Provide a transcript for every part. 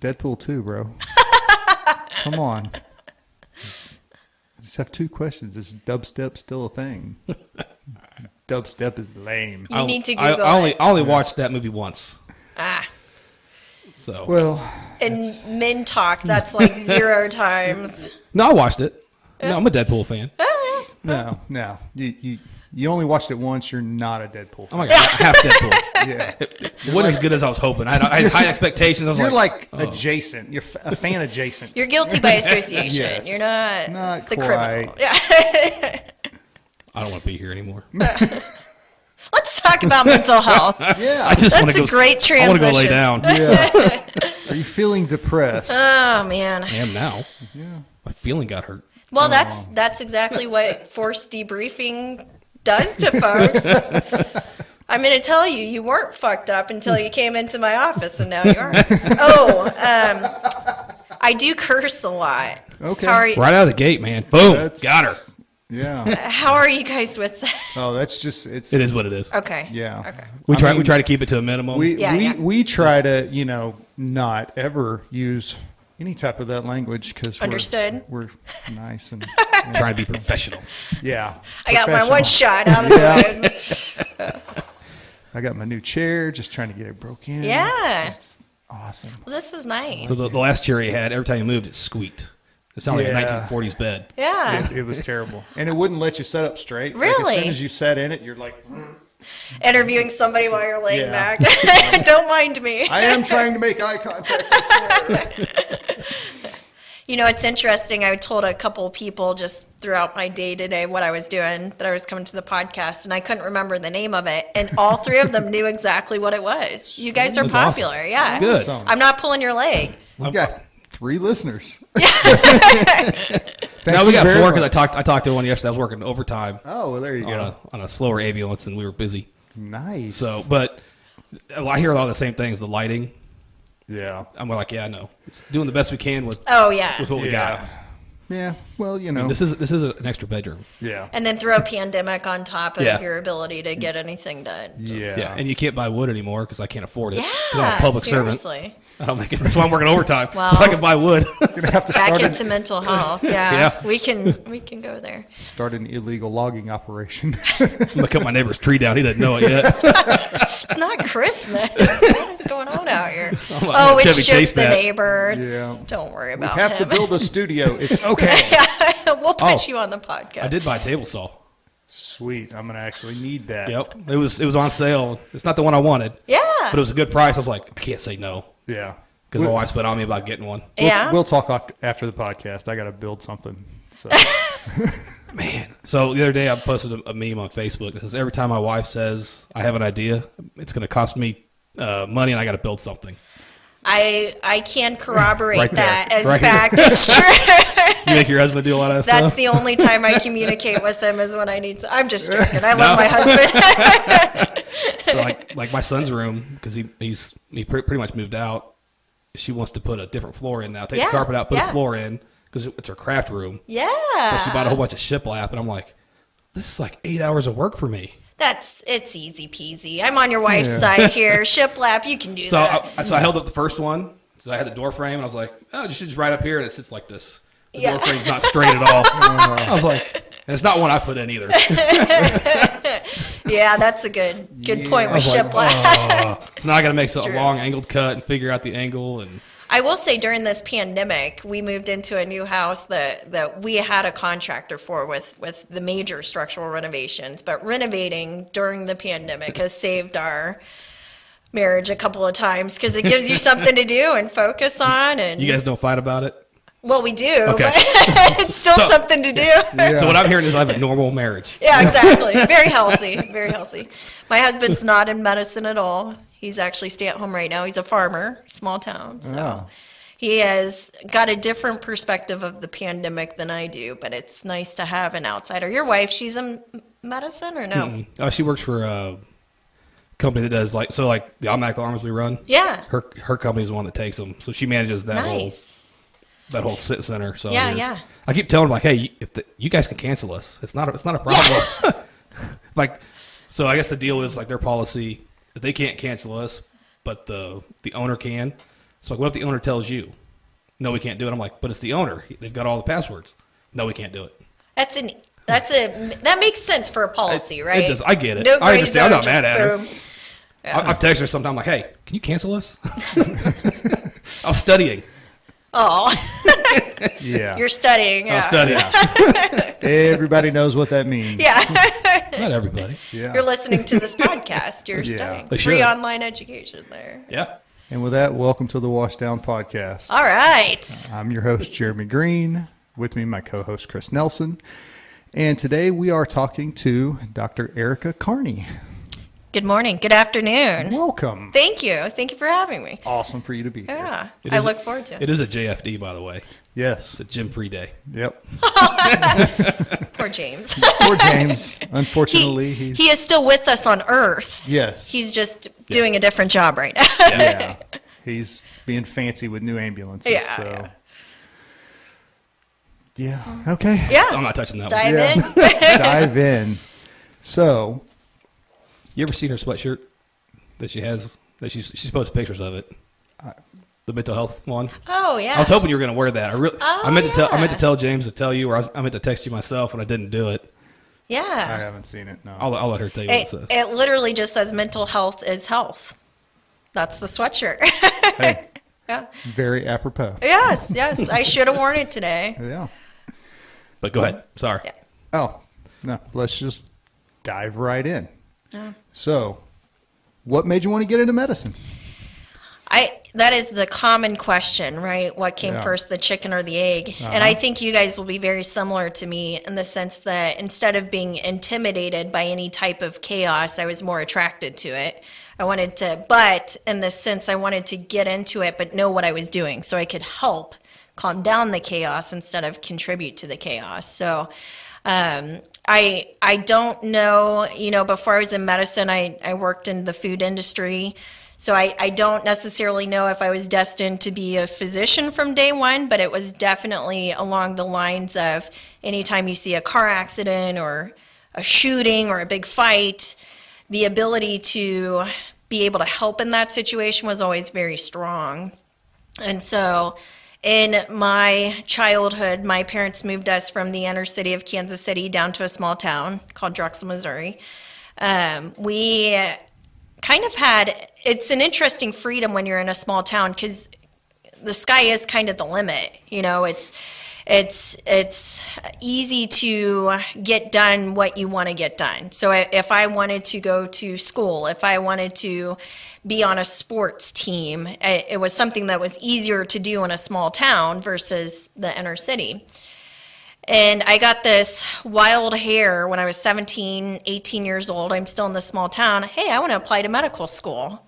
Deadpool 2, bro. Come on. I just have two questions. Is dubstep still a thing? dubstep is lame. You need to I, Google I only it. I only watched that movie once. Ah. So Well, And men talk, that's like zero times. no, I watched it. No, I'm a Deadpool fan. no, no. You, you, you only watched it once. You're not a Deadpool. Oh my god, half Deadpool. yeah. It wasn't as good as I was hoping. I had, I had high expectations. I was You're like, like oh. adjacent. You're a fan adjacent. You're guilty by association. Yes. You're not, Not the quite. criminal. Yeah. I don't want to be here anymore. Let's talk about mental health. yeah. I just want That's to a go. great I want to go lay transition. down. yeah. Are you feeling depressed? Oh man. I am now. yeah. My feeling got hurt. Well, oh. that's that's exactly what forced debriefing does to folks. I'm going to tell you, you weren't fucked up until you came into my office, and now you are. oh, um, I do curse a lot. Okay. How are you, Right out of the gate, man. Boom. That's- Got her. Yeah. how are you guys with that? Oh, that's just it's. It is what it is. Okay. Yeah. Okay. We I try. we try to keep it to a minimum. We Yeah, we yeah. we try to you know not ever use any type of that language because Understood. We're, we're nice and trying to be professional. yeah. I got my one shot out of the way. I got my new chair. Just trying to get it broke in. Yeah. It's awesome. Well, this is nice. So the, the last chair he had, every time he moved, it squeaked. It sounded like a 1940s bed. Yeah. It, it was terrible, and it wouldn't let you set up straight. Like, Really? as soon as you sat in it, you're like, mm. Interviewing somebody while you're laying Yeah. back. Don't mind me. I am trying to make eye contact. I swear. You know, it's interesting. I told a couple people just throughout my day today what I was doing, that I was coming to the podcast, and I couldn't remember the name of it. And all three of them knew exactly what it was. You guys are That's awesome. popular. Yeah. Good. Awesome. I'm not pulling your leg. We've got three listeners. now we got four because I talked. I talked to one yesterday. I was working overtime Oh, well, there you on go. a on a slower ambulance, and we were busy. Nice. So, but well, I hear a lot of the same things. The lighting. yeah, I'm like, yeah, I know. It's doing the best we can with Oh, yeah. with what we got. Yeah, yeah. Well, you I know, mean, this is this is an extra bedroom. yeah, And then throw a pandemic on top of Yeah. your ability to get anything done. Just- yeah. Yeah, and you can't buy wood anymore because I can't afford it. 'Cause I'm Yeah. a public servant. seriously. I don't make it. That's why I'm working overtime. Wow. So I can buy wood. You're gonna have to Back start into an, mental health. Yeah. Yeah. We can we can go there. start an illegal logging operation. I'm gonna cut my neighbor's tree down. He doesn't know it yet. It's not Christmas. What is going on out here? gonna Oh, it's Chevy Chase just the that. neighbor. It's, Yeah. Don't worry we about have him. to build a studio. It's okay. we'll put Oh. you on the podcast. I did buy a table saw. Sweet. I'm gonna actually need that. Yep, it was it was on sale. It's not the one I wanted, Yeah. but it was a good price. I was like, I can't say no Yeah. because my wife's been on me about getting one. we'll, yeah. we'll talk after, after the podcast. I got to build something. So Man, so the other day I posted a, a meme on Facebook that says every time my wife says I have an idea, it's going to cost me uh, money and I got to build something. I I can corroborate Right there. that as Right here. fact. It's true. You make your husband do a lot of that That's stuff. the only time I communicate with him is when I need. To, I'm just joking. I love my husband. so like like my son's room because he he's he pre- pretty much moved out. She wants to put a different floor in now. Take Yeah, the carpet out, put yeah. a floor in because it's her craft room. yeah. But she bought a whole bunch of shiplap, and I'm like, this is like eight hours of work for me. That's it's easy peasy. I'm on your wife's Yeah. side here. Shiplap, you can do So that. I, so I held up the first one. So I had the door frame, and I was like, oh, you should just right up here, and it sits like this. The Yeah. door frame's not straight at all. I was like, and it's not one I put in either. Yeah, that's a good good point with like, shiplap. oh. So now I got to make a long angled cut and figure out the angle and. I will say during this pandemic, we moved into a new house that, that we had a contractor for with, with the major structural renovations. But renovating during the pandemic has saved our marriage a couple of times because it gives you something to do and focus on. And You guys don't fight about it. well, we do, Okay. but it's still So- something to do. Yeah. So what I'm hearing is I have a normal marriage. Yeah, exactly. Very healthy. Very healthy. My husband's not in medicine at all. He's actually stay at home right now. He's a farmer, small town. So Oh. he has got a different perspective of the pandemic than I do, but it's nice to have an outsider. Your wife, she's in medicine or no? Oh, she works for a company that does like so like the automatic alarms we run. Yeah. Her her company is the one that takes them, so she manages that whole that whole sit center. So Yeah, yeah. I keep telling them like, hey, if the, you guys can cancel us, it's not a, it's not a problem. like, so I guess the deal is like their policy that they can't cancel us, but the the owner can. So like, what if the owner tells you, no, we can't do it? I'm like, but it's the owner. They've got all the passwords. No, we can't do it. That's an that's a that makes sense for a policy, It- it right? does. I get it. No I understand. I'm not mad at her. boom. I, I've texted her sometime like, hey, can you cancel us? I was studying. Oh, Yeah. you're studying. I was Yeah. studying. Everybody knows what that means. yeah. Not everybody. Yeah. You're listening to this podcast. You're Yeah. studying. They Free should. online education there. Yeah. And with that, welcome to the Washdown Podcast. All right. I'm your host, Jeremy Green. With me, my co host, Chris Nelson. And today we are talking to Dr. Erica Carney. Good morning. Good afternoon. Welcome. Thank you. Thank you for having me. Awesome for you to be here. Yeah. It I is a- look forward to it. It is a JFD, by the way. Yes. It's a gym free day. Yep. Poor James. Poor James. Unfortunately, he, he's. he is still with us on Earth. yes. He's just doing a different job right now. yeah. He's being fancy with new ambulances. Yeah, So. yeah. Yeah. Okay. yeah. I'm not touching that Let's one. dive Yeah. in. Dive in. So, You ever seen her sweatshirt that she has? That she's she's posted pictures of it. Uh, the mental health one. Oh yeah. I was hoping you were going to wear that. I really, Oh, I meant to tell, I meant to tell James to tell you, or I, was, I meant to text you myself, and I didn't do it. Yeah. I haven't seen it. No. I'll, I'll let her tell you what it It, says. it literally just says mental health is health. That's the sweatshirt. hey, yeah. very apropos. Yes, yes. I should have worn it today. Yeah. but go ahead. Sorry. Yeah. Oh, no. Let's just dive right in. Yeah. So, what made you want to get into medicine? I that is the common question, right? What came Yeah. first, the chicken or the egg? And I think you guys will be very similar to me in the sense that instead of being intimidated by any type of chaos, I was more attracted to it. I wanted to, but in the sense, I wanted to get into it, but know what I was doing so I could help calm down the chaos instead of contribute to the chaos. So, um, I I don't know. You know, before I was in medicine, I I worked in the food industry. So I, I don't necessarily know if I was destined to be a physician from day one, but it was definitely along the lines of anytime you see a car accident or a shooting or a big fight, the ability to be able to help in that situation was always very strong. And so in my childhood, my parents moved us from the inner city of Kansas City down to a small town called Drexel, Missouri. Um, we kind of had it's an interesting freedom when you're in a small town because the sky is kind of the limit. You know, it's it's it's easy to get done what you want to get done. So if I wanted to go to school, if I wanted to be on a sports team, it was something that was easier to do in a small town versus the inner city. And I got this wild hair when I was 17, 18 years old. I'm still in this small town. Hey, I want to apply to medical school.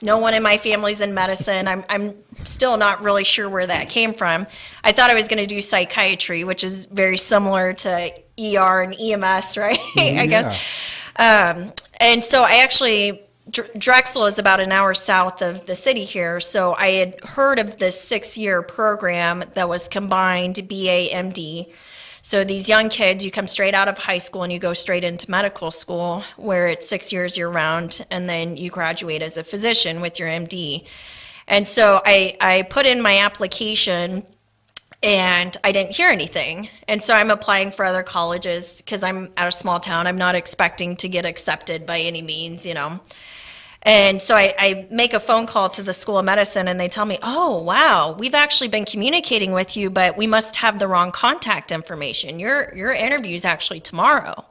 No one in my family's in medicine. I'm, I'm still not really sure where that came from. I thought I was going to do psychiatry, which is very similar to ER and EMS, right? I guess. Um, and so I actually, Drexel is about an hour south of the city here. So I had heard of this six year program that was combined BA, MD. So these young kids, you come straight out of high school and you go straight into medical school where it's six years year round, and then you graduate as a physician with your MD. And so I, I put in my application and I didn't hear anything. And so I'm applying for other colleges because I'm at a small town. I'm not expecting to get accepted by any means, you know. And so I, I make a phone call to the School of Medicine and they tell me, oh, wow, we've actually been communicating with you, but we must have the wrong contact information. Your, your interview is actually tomorrow.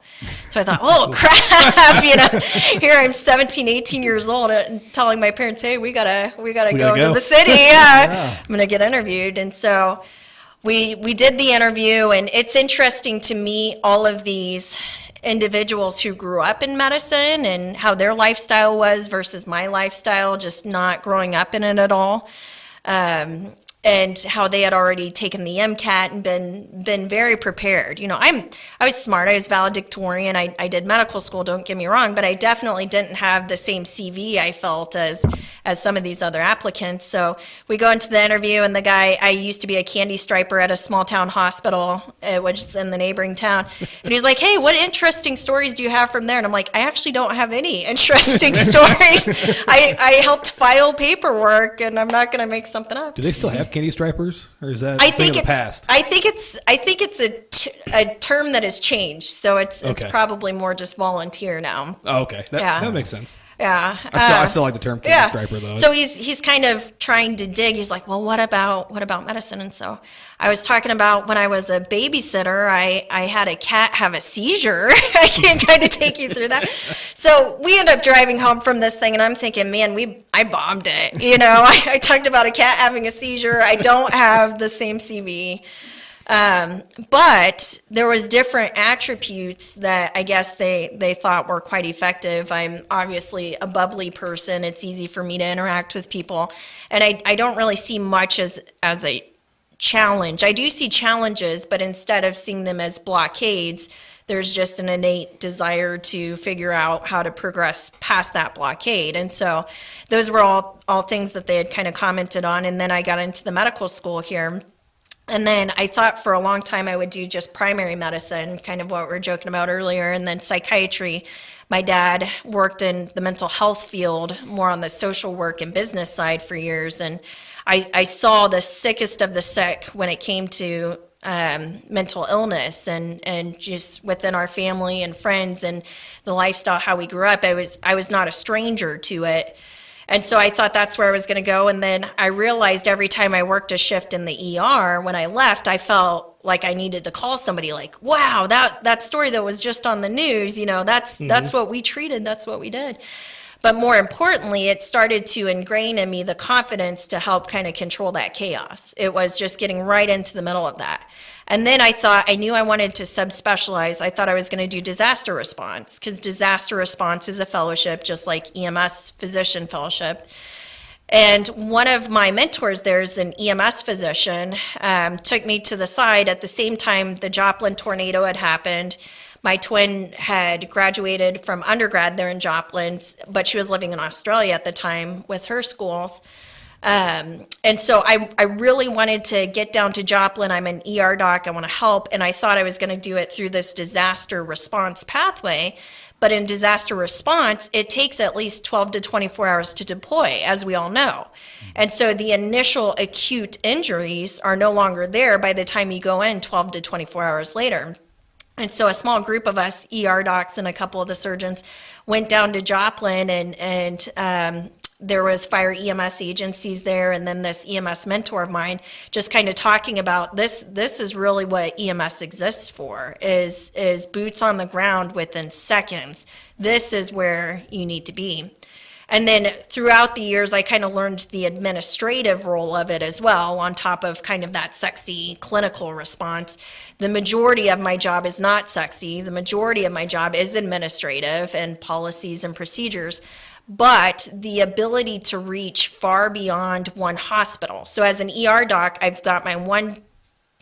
So I thought, oh, crap, you know, here I'm 17, 18 years old and telling my parents, hey, we gotta, we gotta We go gotta to go. the city. Yeah, I'm gonna get interviewed. And so we we did the interview and it's interesting to me, all of these individuals who grew up in medicine and how their lifestyle was versus my lifestyle just not growing up in it at all. Um, and how they had already taken the MCAT and been been very prepared. You know, I'm I was smart. I was valedictorian. I, I did medical school. Don't get me wrong, but I definitely didn't have the same CV I felt as as some of these other applicants. So we go into the interview, and the guy I used to be a candy striper at a small town hospital, uh, which is in the neighboring town, and he's like, "Hey, what interesting stories do you have from there?" And I'm like, "I actually don't have any interesting stories. I I helped file paperwork, and I'm not going to make something up." Do they still have candy stripers, or is that I think it's. past? I think it's. I think it's a, t- a term that has changed. So it's it's Okay. probably more just volunteer now. oh, okay, that, Yeah. that makes sense. Yeah. I still, I Uh, still like the term candy yeah. striper though. So he's he's kind of trying to dig. He's like, well, what about what about medicine? And so I was talking about when I was a babysitter, I I had a cat have a seizure. I can kind of take you through that. So we end up driving home from this thing, and I'm thinking, man, we I bombed it. You know, I, I talked about a cat having a seizure. I don't have the same CV. Um, but there was different attributes that I guess they, they thought were quite effective. I'm obviously a bubbly person. It's easy for me to interact with people. And I, I don't really see much as, as a challenge. I do see challenges, but instead of seeing them as blockades, there's just an innate desire to figure out how to progress past that blockade. And so those were all, all things that they had kind of commented on. And then I got into the medical school here. And then I thought for a long time I would do just primary medicine, kind of what we are joking about earlier, and then psychiatry. My dad worked in the mental health field, more on the social work and business side for years. And I, I saw the sickest of the sick when it came to um, mental illness and, and just within our family and friends and the lifestyle, how we grew up. I was, I was not a stranger to it. And so I thought that's where I was going to go. And then I realized every time I worked a shift in the ER, when I left, I felt like I needed to call somebody like, wow, that, that story that was just on the news, you know, that's, that's what we treated. That's what we did. But more importantly, it started to ingrain in me the confidence to help kind of control that chaos. It was just getting right into the middle of that. And then I thought I knew I wanted to subspecialize. I thought I was going to do disaster response because disaster response is a fellowship, just like EMS physician fellowship. And one of my mentors, there's an EMS physician, um, took me to the side at the same time the Joplin tornado had happened. My twin had graduated from undergrad there in Joplin, but she was living in Australia at the time with her schools. Um, and so I, I really wanted to get down to Joplin. I'm an ER doc. I want to help. And I thought I was going to do it through this disaster response pathway. But in disaster response, it takes at least 12 to 24 hours to deploy, as we all know. And so the initial acute injuries are no longer there by the time you go in 12 to 24 hours later. And so a small group of us, ER docs and a couple of the surgeons, went down to Joplin and, and um, there was fire EMS agencies there and then this EMS mentor of mine just kind of talking about this this is really what EMS exists for is is boots on the ground within seconds. This is where you need to be. And then throughout the years, I kind of learned the administrative role of it as well, on top of kind of that sexy clinical response. The majority of my job is not sexy. The majority of my job is administrative and policies and procedures, but the ability to reach far beyond one hospital. So, as an ER doc, I've got my one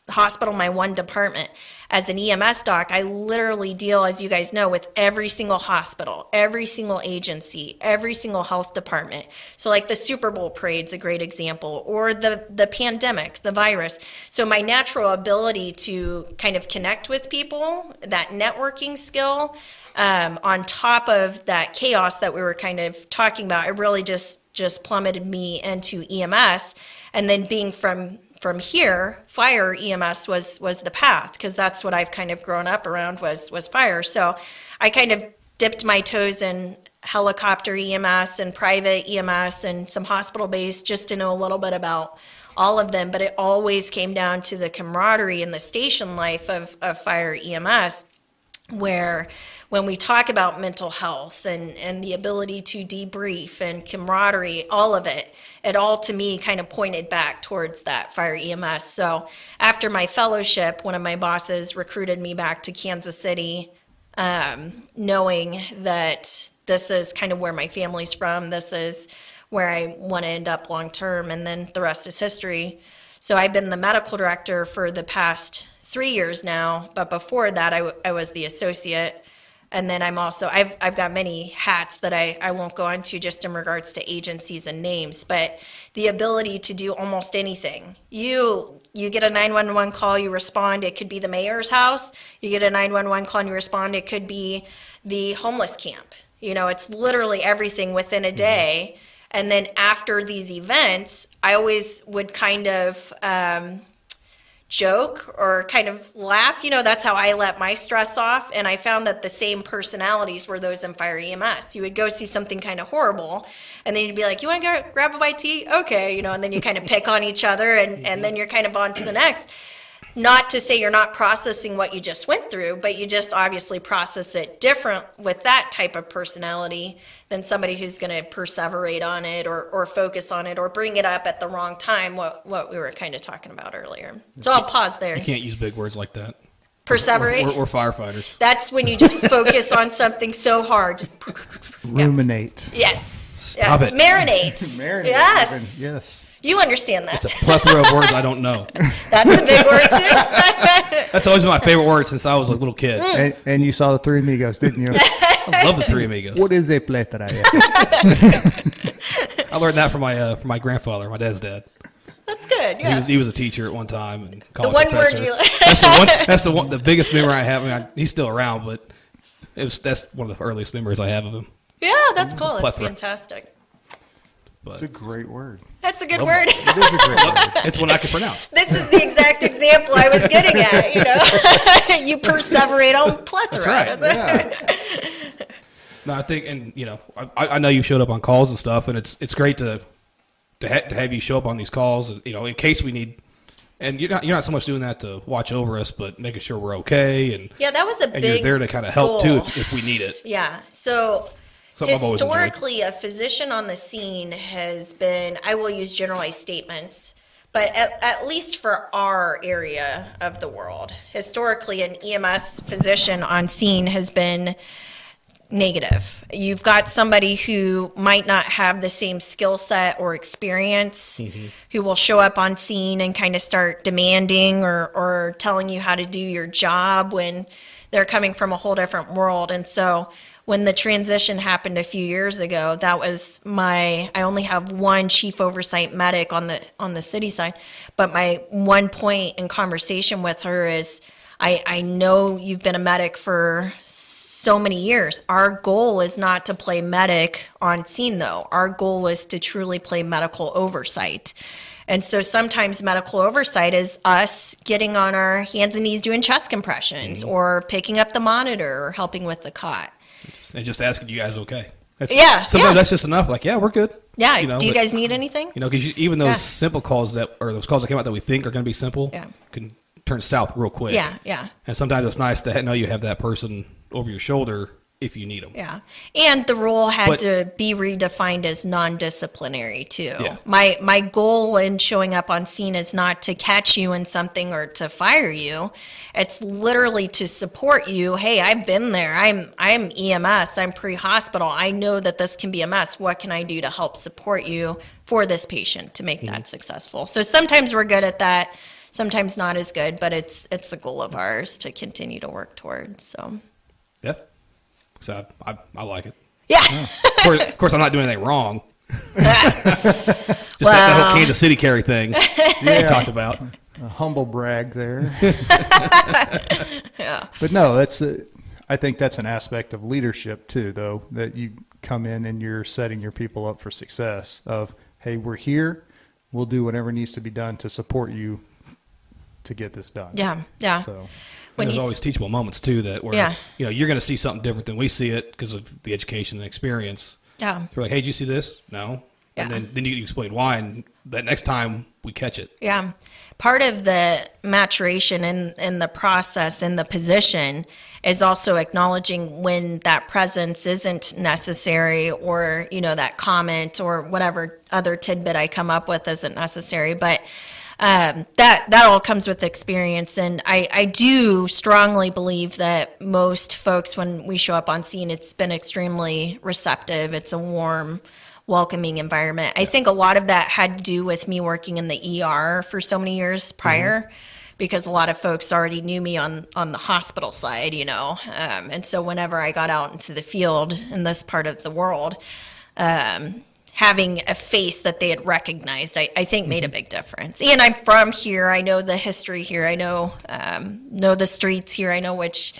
hospital, my one department. As an EMS doc, I literally deal, as you guys know, with every single hospital, every single agency, every single health department. So, like the Super Bowl parade's a great example, or the the pandemic, the virus. So, my natural ability to kind of connect with people, that networking skill, um, on top of that chaos that we were kind of talking about, it really just just plummeted me into EMS, and then being from from here, fire EMS was was the path because that's what I've kind of grown up around was was fire. So I kind of dipped my toes in helicopter EMS and private EMS and some hospital based just to know a little bit about all of them. But it always came down to the camaraderie and the station life of, of fire EMS where when we talk about mental health and, and the ability to debrief and camaraderie, all of it, it all to me kind of pointed back towards that fire EMS. So after my fellowship, one of my bosses recruited me back to Kansas City, um, knowing that this is kind of where my family's from. This is where I want to end up long term, and then the rest is history. So I've been the medical director for the past three years now, but before that, I, w- I was the associate. And then I'm also, I've, I've got many hats that I, I won't go into just in regards to agencies and names, but the ability to do almost anything. You, you get a 911 call, you respond, it could be the mayor's house. You get a 911 call and you respond, it could be the homeless camp. You know, it's literally everything within a day. And then after these events, I always would kind of, um, joke or kind of laugh. You know, that's how I let my stress off. And I found that the same personalities were those in fire EMS. You would go see something kind of horrible, and then you'd be like, "You want to go grab a bite of tea? Okay," you know, and then you kind of pick on each other, and and mm-hmm. then you're kind of on to the next. Not to say you're not processing what you just went through, but you just obviously process it different with that type of personality than somebody who's going to perseverate on it or, or focus on it or bring it up at the wrong time, what, what we were kind of talking about earlier. So I'll pause there. You can't use big words like that. Perseverate. We're, we're firefighters. That's when you just focus on something so hard. Just- Ruminate. Yes. Stop yes. it. Marinate. Marinate Yes. Yes. You understand that. It's a plethora of words I don't know. That's a big word too. That's always been my favorite word since I was a little kid. Mm. And, and you saw the Three Amigos, didn't you? I love the Three Amigos. what is a plethora? I learned that from my uh, from my grandfather, my dad's dad. That's good. He Yeah. was he was a teacher at one time and the college one word professor. you That's the one. That's the one. The biggest memory I have. I mean, I, he's still around, but it was that's one of the earliest memories I have of him. Yeah, that's cool. That's Plethora. Fantastic. It's a great word. That's a good Love word. It is a great word. it's one I can pronounce. this is the exact example I was getting at. You know, you perseverate on plethora. That's right. Yeah. No, I think, and you know, I, I know you showed up on calls and stuff, and it's it's great to to, ha- to have you show up on these calls. You know, in case we need, and you're not you're not so much doing that to watch over us, but making sure we're okay, and Yeah, that was a and big. you're there to kind of help too if, if we need it. Yeah. So Something I've always enjoyed. historically, a physician on the scene has been, I will use generalized statements, but at, at least for our area of the world, historically, an EMS physician on scene has been negative. You've got somebody who might not have the same skill set or experience mm-hmm. who will show up on scene and kind of start demanding or, or telling you how to do your job when they're coming from a whole different world. And so when the transition happened a few years ago, that was my I only have one chief oversight medic on the on the city side, but my one point in conversation with her is I, I know you've been a medic for so many years. Our goal is not to play medic on scene, though. Our goal is to truly play medical oversight. And so sometimes medical oversight is us getting on our hands and knees doing chest compressions mm-hmm. or picking up the monitor or helping with the cot. And just asking you guys okay. That's, Yeah, Sometimes yeah. that's just enough. Like, yeah, we're good. Yeah. You know, Do you but- guys need anything? You know, because even those Yeah. simple calls that, or those calls that came out that we think are going to be simple, Yeah. can turn south real quick. Yeah, yeah. And sometimes it's nice to know you have that person over your shoulder if you need them. Yeah. And the role had But- to be redefined as non-disciplinary too. Yeah. My my goal in showing up on scene is not to catch you in something or to fire you. It's literally to support you. Hey, I've been there. I'm I'm EMS. I'm pre-hospital. I know that this can be a mess. What can I do to help support you for this patient to make hmm. that successful? So sometimes we're good at that. Sometimes not as good, but it's it's a goal of ours to continue to work towards. So. So I, I, I like it. yeah. Of course, of course, I'm not doing anything wrong. Just that, that whole Kansas City carry thing we talked about. a humble brag there. yeah. But no, that's a, I think that's an aspect of leadership too, though, that you come in and you're setting your people up for success. Of hey, we're here, we'll do whatever needs to be done to support you to get this done. Yeah, yeah. So When there's always teachable moments too that where Yeah. you know you're going to see something different than we see it because of the education and experience. Yeah. You're like, hey, did you see this? No. Yeah. And then then you explain why, and that next time we catch it. Yeah. Part of the maturation in, in the process, in the position, is also acknowledging when that presence isn't necessary or, you know, that comment or whatever other tidbit I come up with isn't necessary. But um, that that all comes with experience, and I, I do strongly believe that most folks, when we show up on scene, it's been extremely receptive. It's a warm, welcoming environment. I think a lot of that had to do with me working in the ER for so many years prior. Because a lot of folks already knew me on on the hospital side, you know, um, and so whenever I got out into the field in this part of the world, um, having a face that they had recognized, I, I think made a big difference. And I'm from here. I know the history here. I know um, know the streets here. I know which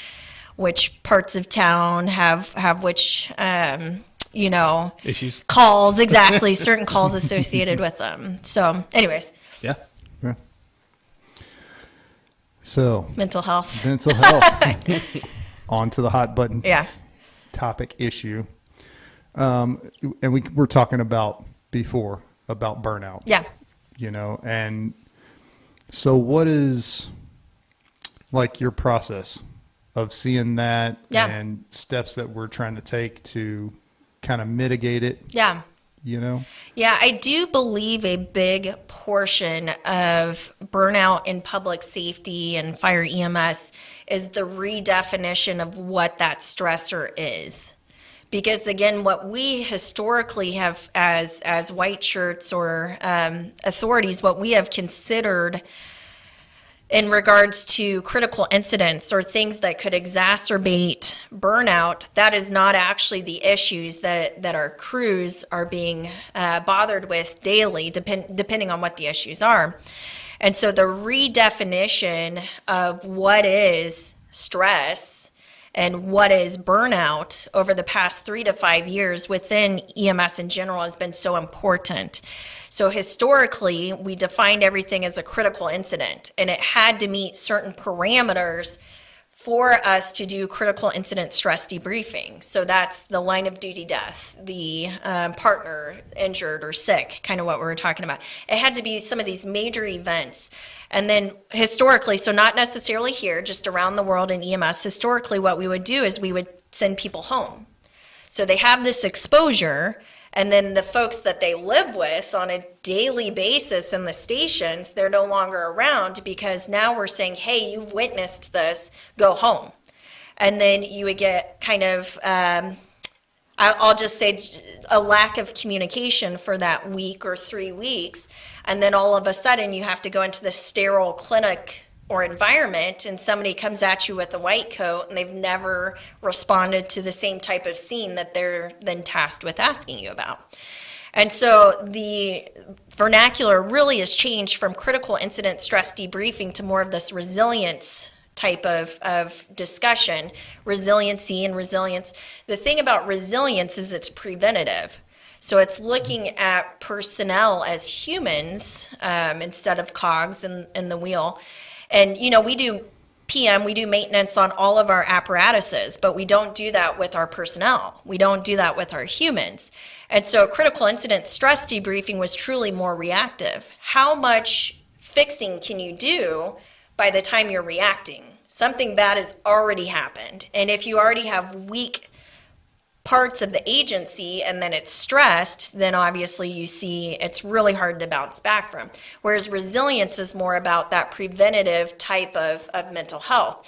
which parts of town have have which um, you know Issues. calls exactly certain calls associated with them. So, anyways, Yeah. Yeah. So, mental health. mental health. On to the hot button Yeah. topic issue. Um, and we were talking about before about burnout. Yeah. You know, and so what is like your process of seeing that Yeah. and steps that we're trying to take to kind of mitigate it, Yeah. you know? Yeah, I do believe a big portion of burnout in public safety and fire EMS is the redefinition of what that stressor is. Because again, what we historically have as as white shirts or um, authorities, what we have considered in regards to critical incidents or things that could exacerbate burnout, that is not actually the issues that, that our crews are being uh, bothered with daily, depend, depending on what the issues are. And so the redefinition of what is stress and what is burnout over the past three to five years within EMS in general has been so important. So historically, we defined everything as a critical incident, and it had to meet certain parameters for us to do critical incident stress debriefing. So that's the line of duty death, the um, partner injured or sick, kind of what we were talking about. It had to be some of these major events. And then historically, so not necessarily here, just around the world in EMS, historically, what we would do is we would send people home. So they have this exposure, and then the folks that they live with on a daily basis in the stations, they're no longer around because now we're saying, hey, you've witnessed this, go home. And then you would get kind of, um, I'll just say, a lack of communication for that week or three weeks. And then all of a sudden, you have to go into the sterile clinic or environment, and somebody comes at you with a white coat, and they've never responded to the same type of scene that they're then tasked with asking you about. And so the vernacular really has changed from critical incident stress debriefing to more of this resilience type of, of discussion, resiliency and resilience. The thing about resilience is it's preventative. So it's looking at personnel as humans um, instead of cogs in, in the wheel. And, you know, we do PM, we do maintenance on all of our apparatuses, but we don't do that with our personnel. We don't do that with our humans. And so critical incident stress debriefing was truly more reactive. How much fixing can you do by the time you're reacting? Something bad has already happened. And if you already have weak parts of the agency and then it's stressed, then obviously you see it's really hard to bounce back from. Whereas resilience is more about that preventative type of, of mental health.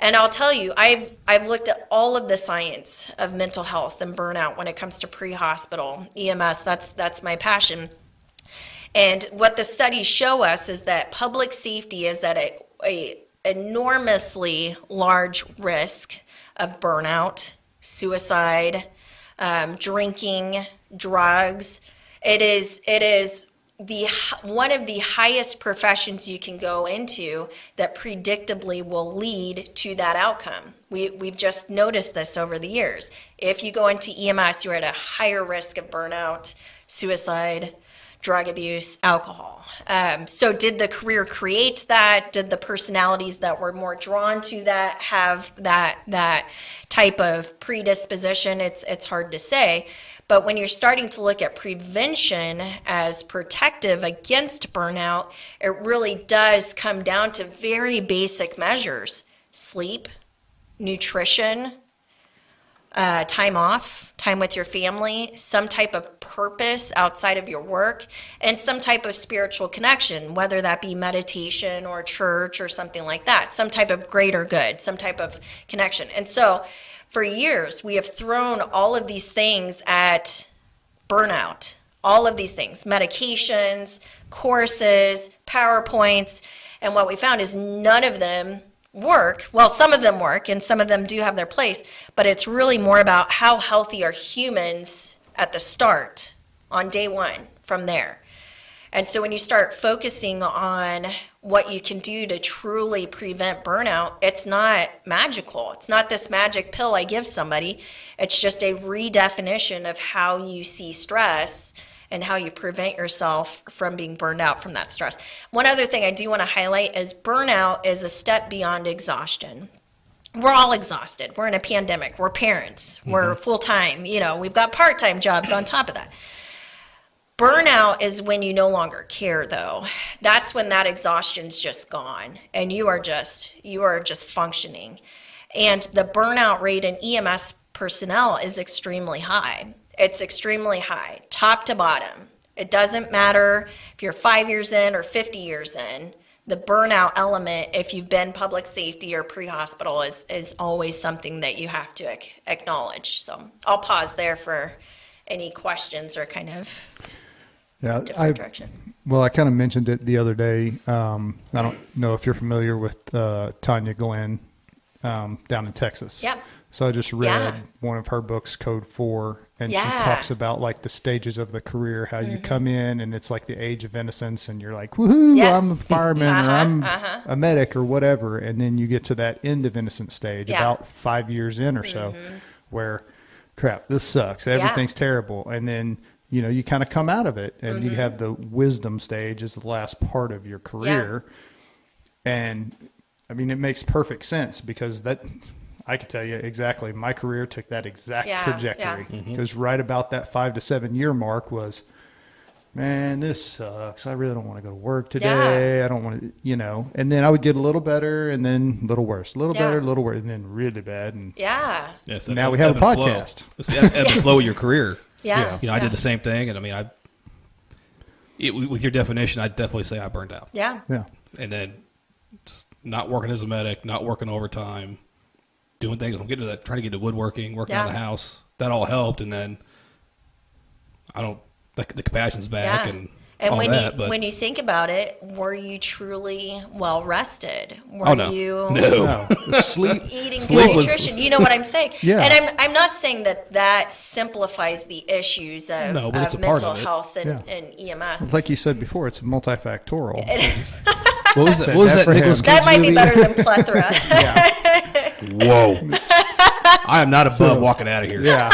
And I'll tell you, I've I've looked at all of the science of mental health and burnout when it comes to pre-hospital EMS. That's that's my passion. And what the studies show us is that public safety is at a, a enormously large risk of burnout, suicide, um, drinking, drugs. It is it is the one of the highest professions you can go into that predictably will lead to that outcome. We we've just noticed this over the years. If you go into EMS, you're at a higher risk of burnout, suicide, drug abuse, alcohol. Um, so, did the career create that? Did the personalities that were more drawn to that have that that type of predisposition? It's it's hard to say. But when you're starting to look at prevention as protective against burnout, it really does come down to very basic measures: sleep, nutrition, uh, time off, time with your family, some type of purpose outside of your work, and some type of spiritual connection, whether that be meditation or church or something like that, some type of greater good, some type of connection. And so for years, we have thrown all of these things at burnout, all of these things, medications, courses, PowerPoints. And what we found is none of them work. Well, some of them work and some of them do have their place, but it's really more about how healthy are humans at the start on day one from there. And so when you start focusing on what you can do to truly prevent burnout, it's not magical. It's not this magic pill I give somebody. It's just a redefinition of how you see stress and how you prevent yourself from being burned out from that stress. One other thing I do want to highlight is burnout is a step beyond exhaustion. We're all exhausted. We're in a pandemic. We're parents. We're mm-hmm. full time. You know, we've got part time jobs on top of that. Burnout is when you no longer care though. That's when that exhaustion's just gone and you are just you are just functioning. And the burnout rate in EMS personnel is extremely high. It's extremely high, top to bottom. It doesn't matter if you're 5 years in or 50 years in. The burnout element if you've been public safety or pre-hospital is is always something that you have to ac- acknowledge. So, I'll pause there for any questions or kind of Yeah, different I, direction. well, I kind of mentioned it the other day. Um, I don't know if you're familiar with uh, Tania Glenn um, down in Texas. Yeah. So I just read Yeah. one of her books, Code Four, and Yeah. Mm-hmm. she talks about like the stages of the career, how you come in and it's like the age of innocence, and you're like, woohoo, Yes. I'm a fireman or Uh-huh, I'm uh-huh. a medic or whatever, and then you get to that end of innocent stage, Yeah. Mm-hmm. about five years in or so, where crap, this sucks, everything's terrible, and then you know you kind of come out of it, and Mm-hmm. you have the wisdom stage as the last part of your career, and I mean, it makes perfect sense because that I could tell you exactly. My career took that exact Yeah, trajectory mm-hmm. yeah. because right about that five to seven year mark was, man, this sucks. I really don't want to go to work today. I don't want to, you know. And then I would get a little better, and then a little worse, a little Yeah. better, a little worse, and then really bad. And Yeah. Yeah, it's that Now ebb- we have ebb a and flow. podcast. It's the ebb, ebb and flow of your career. Yeah. You know, I did the same thing, and I mean, I it, with your definition, I'd definitely say I burned out. Yeah. yeah, And then just not working as a medic, not working overtime, doing things. I'm getting to that, trying to get to woodworking, working on the house. That all helped, and then I don't the, the compassion's back Yeah. and, And when that. you but when you think about it, were you truly well rested? Were oh no, you no, no, the sleep. eating Sleep good was- nutrition? You know what I'm saying? Yeah. And I'm I'm not saying that that simplifies the issues of, No, of it's part mental of health and, Yeah. and EMS. Like you said before, it's multifactorial. What was that? What was that that Nicholas that might be better than plethora. Whoa! I am not above So- walking out of here. yeah.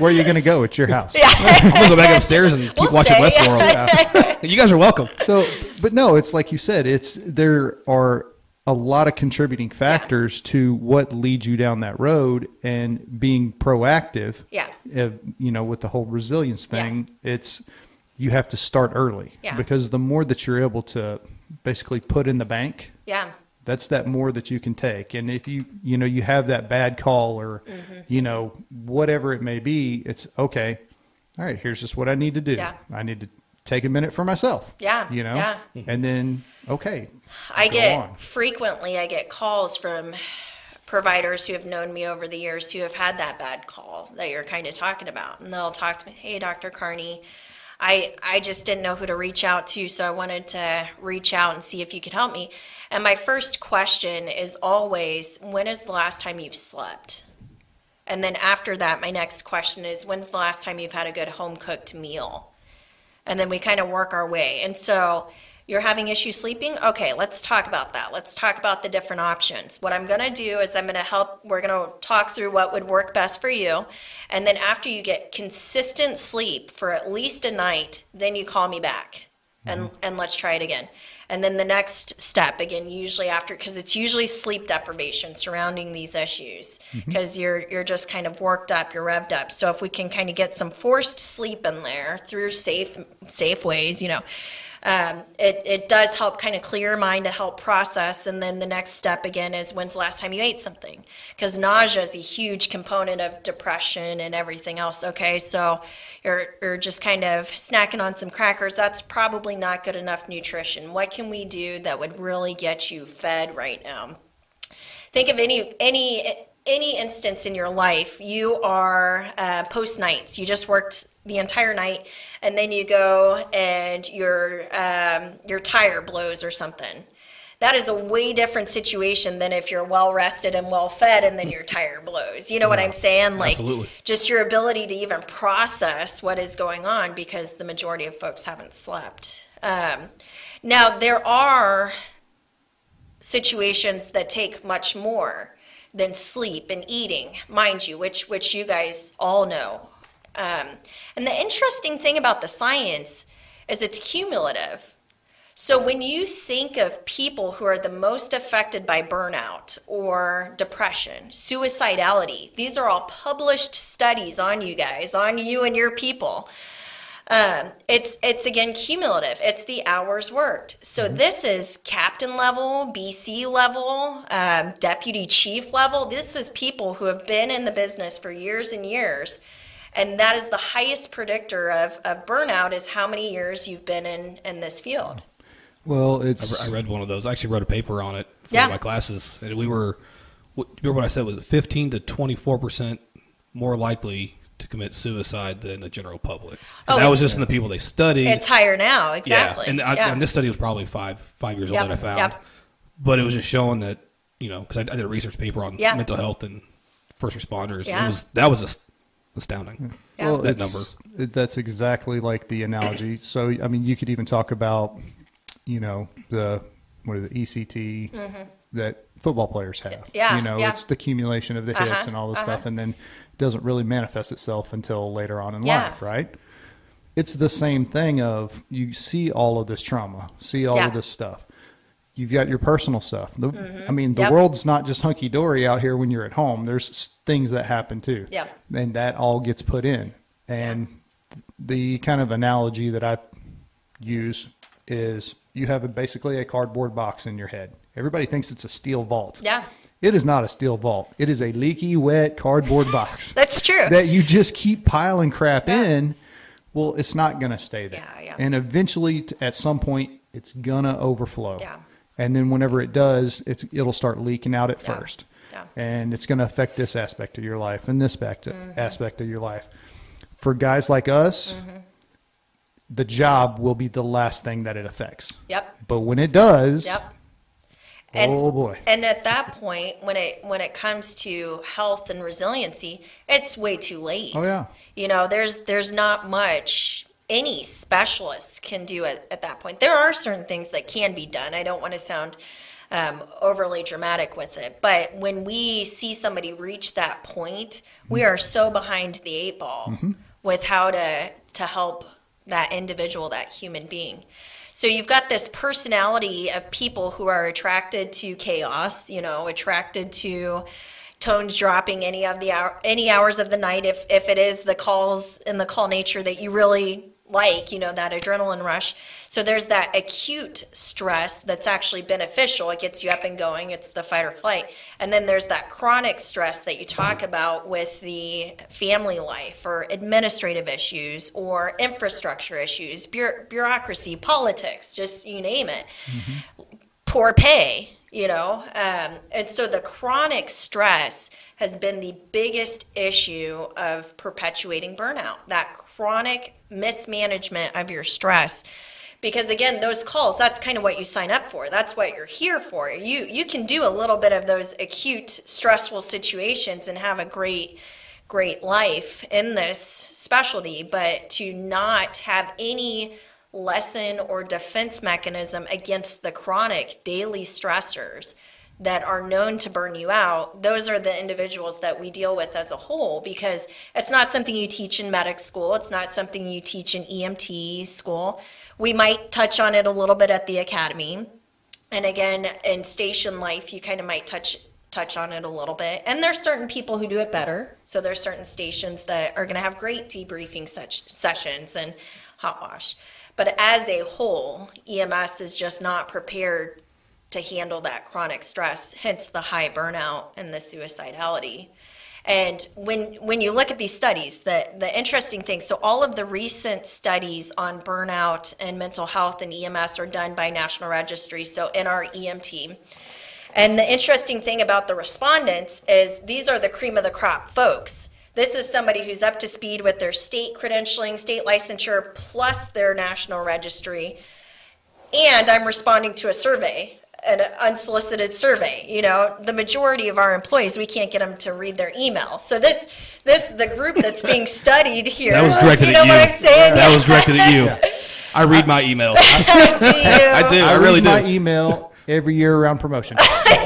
Where are you going to go? It's your house. Yeah. I'm gonna go back upstairs and keep We'll watching stay. Westworld. You guys are welcome. So, but no, it's like you said. It's there are a lot of contributing factors to what leads you down that road, and being proactive. Yeah. uh, you know, with the whole resilience thing, it's you have to start early Yeah. because the more that you're able to basically put in the bank, yeah. That's that more that you can take. And if you you know you have that bad call or Mm-hmm. you know whatever it may be, it's okay. All right, here's just what I need to do. Yeah. I need to take a minute for myself. Yeah, You know? yeah. And then okay. I get on. frequently I get calls from providers who have known me over the years who have had that bad call that you're kind of talking about and they'll talk to me hey dr carney I, I just didn't know who to reach out to, so I wanted to reach out and see if you could help me. And my first question is always, when is the last time you've slept? And then after that, my next question is, when's the last time you've had a good home cooked meal? and then we kind of work our way. And so you're having issues sleeping? Okay, let's talk about that. Let's talk about the different options. What I'm going to do is I'm going to help, we're going to talk through what would work best for you. And then after you get consistent sleep for at least a night, then you call me back and, mm-hmm. and let's try it again. And then the next step, again, usually after, because it's usually sleep deprivation surrounding these issues, mm-hmm. because you're you're just kind of worked up, you're revved up. So if we can kind of get some forced sleep in there through safe safe ways, you know, um, it it does help kind of clear your mind to help process. And then the next step again is when's the last time you ate something? Because nausea is a huge component of depression and everything else. Okay, so you're you're just kind of snacking on some crackers. That's probably not good enough nutrition. What can we do that would really get you fed right now? think of any any any instance in your life you are uh, post nights you just worked the entire night, and then you go and your um, your tire blows or something. That is a way different situation than if you're well rested and well fed, and then your tire blows. You know what I'm saying? Like Absolutely. just your ability to even process what is going on because the majority of folks haven't slept. Um, now there are situations that take much more than sleep and eating, mind you, which which you guys all know. Um, and the interesting thing about the science is it's cumulative. So when you think of people who are the most affected by burnout or depression, suicidality, these are all published studies on you guys, on you and your people. Um, it's it's again cumulative. It's the hours worked. So this is captain level, BC level, um, deputy chief level. This is people who have been in the business for years and years, and that is the highest predictor of, of burnout. Is how many years you've been in in this field. Well, I it's re- I read one of those. I actually wrote a paper on it for Yeah. my classes, and we were. Remember what I said was fifteen to twenty four percent more likely to commit suicide than the general public. Oh, that was just in the people they studied. It's higher now, exactly. Yeah, and, I, Yeah. and this study was probably five five years Yep, old that I found, yep. but it was just showing that you know because I, I did a research paper on Yeah. mental health and first responders. Yeah. It was that was just astounding. Yeah. well, That number. it- that's exactly like the analogy. So, I mean, you could even talk about, you know, the what is it, ECT that football players have. Mm-hmm. Yeah, you know, yeah. it's the accumulation of the hits Uh-huh, and all this uh-huh. stuff, and then it doesn't really manifest itself until later on in Yeah. life, right? It's the same thing of you see all of this trauma, see all Yeah. of this stuff. You've got your personal stuff. The, I mean, the Mm-hmm. Yep. world's not just hunky dory out here when you're at home. There's things that happen too. Yeah. And that all gets put in. And the kind of analogy that I use is you have a, basically a cardboard box in your head. Everybody thinks it's a steel vault. Yeah. It is not a steel vault. It is a leaky, wet cardboard box That's true. that you just keep piling crap Yeah. in. Well, it's not going to stay there. Yeah, yeah. And eventually, at some point, it's going to overflow. Yeah. And then whenever it does, it's, it'll start leaking out at Yeah. first. Yeah. And it's going to affect this aspect of your life and this aspect Mm-hmm. aspect of your life. For guys like us, Mm-hmm. the job will be the last thing that it affects. Yep. But when it does, Yep. And, oh boy. And at that point, when it when it comes to health and resiliency, it's way too late. Oh, yeah. You know, there's there's not much any specialist can do at, at that point. There are certain things that can be done. I don't want to sound um, overly dramatic with it, but when we see somebody reach that point, we are so behind the eight ball with how to to help that individual, that human being. So you've got this personality of people who are attracted to chaos, you know, attracted to tones dropping any of the hour, any hours of the night if if it is the calls in the call nature that you really like, you know, that adrenaline rush. So there's that acute stress that's actually beneficial. It gets you up and going. It's the fight or flight. And then there's that chronic stress that you talk about with the family life or administrative issues or infrastructure issues, bureau- bureaucracy, politics, just you name it poor pay, you know. Um, and so the chronic stress has been the biggest issue of perpetuating burnout, that chronic mismanagement of your stress. Because again, those calls, that's kind of what you sign up for. That's what you're here for. You you can do a little bit of those acute stressful situations and have a great great life in this specialty, but to not have any lesson or defense mechanism against the chronic daily stressors that are known to burn you out, those are the individuals that we deal with as a whole because it's not something you teach in medic school. It's not something you teach in EMT school. We might touch on it a little bit at the academy. And again, in station life, you kind of might touch touch on it a little bit. And there's certain people who do it better. So there's certain stations that are going to have great debriefing such sessions and hot wash. But as a whole, EMS is just not prepared to handle that chronic stress, hence the high burnout and the suicidality. And when when you look at these studies, the the interesting thing, so all of the recent studies on burnout and mental health and EMS are done by National Registry, so NREMT. And the interesting thing about the respondents is these are the cream of the crop folks. This is somebody who's up to speed with their state credentialing, state licensure, plus their national registry. And I'm responding to a survey, an unsolicited survey. You know, the majority of our employees, we can't get them to read their email. So this, this, the group that's being studied here. That was directed you know at you. what I'm saying? That was directed at you. I read my emails. do you? I do. I, I, really read my do. email every year around promotion.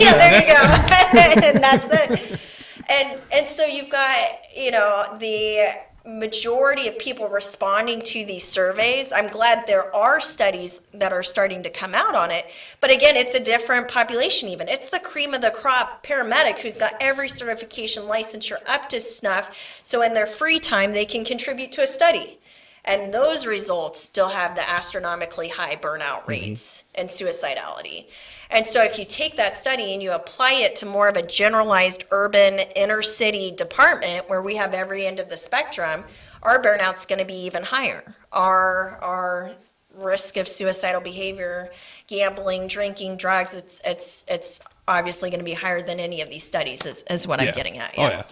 yeah, there you go. and that's it. And and so you've got, you know, the majority of people responding to these surveys. I'm glad there are studies that are starting to come out on it. But again, it's a different population even. It's the cream of the crop paramedic who's got every certification licensure up to snuff. So in their free time they can contribute to a study. And those results still have the astronomically high burnout mm-hmm. rates and suicidality. And so, if you take that study and you apply it to more of a generalized urban inner city department where we have every end of the spectrum, our burnout's going to be even higher. Our, our risk of suicidal behavior, gambling, drinking, drugs, it's, it's, it's obviously going to be higher than any of these studies, is, is what I'm getting at. Oh yeah.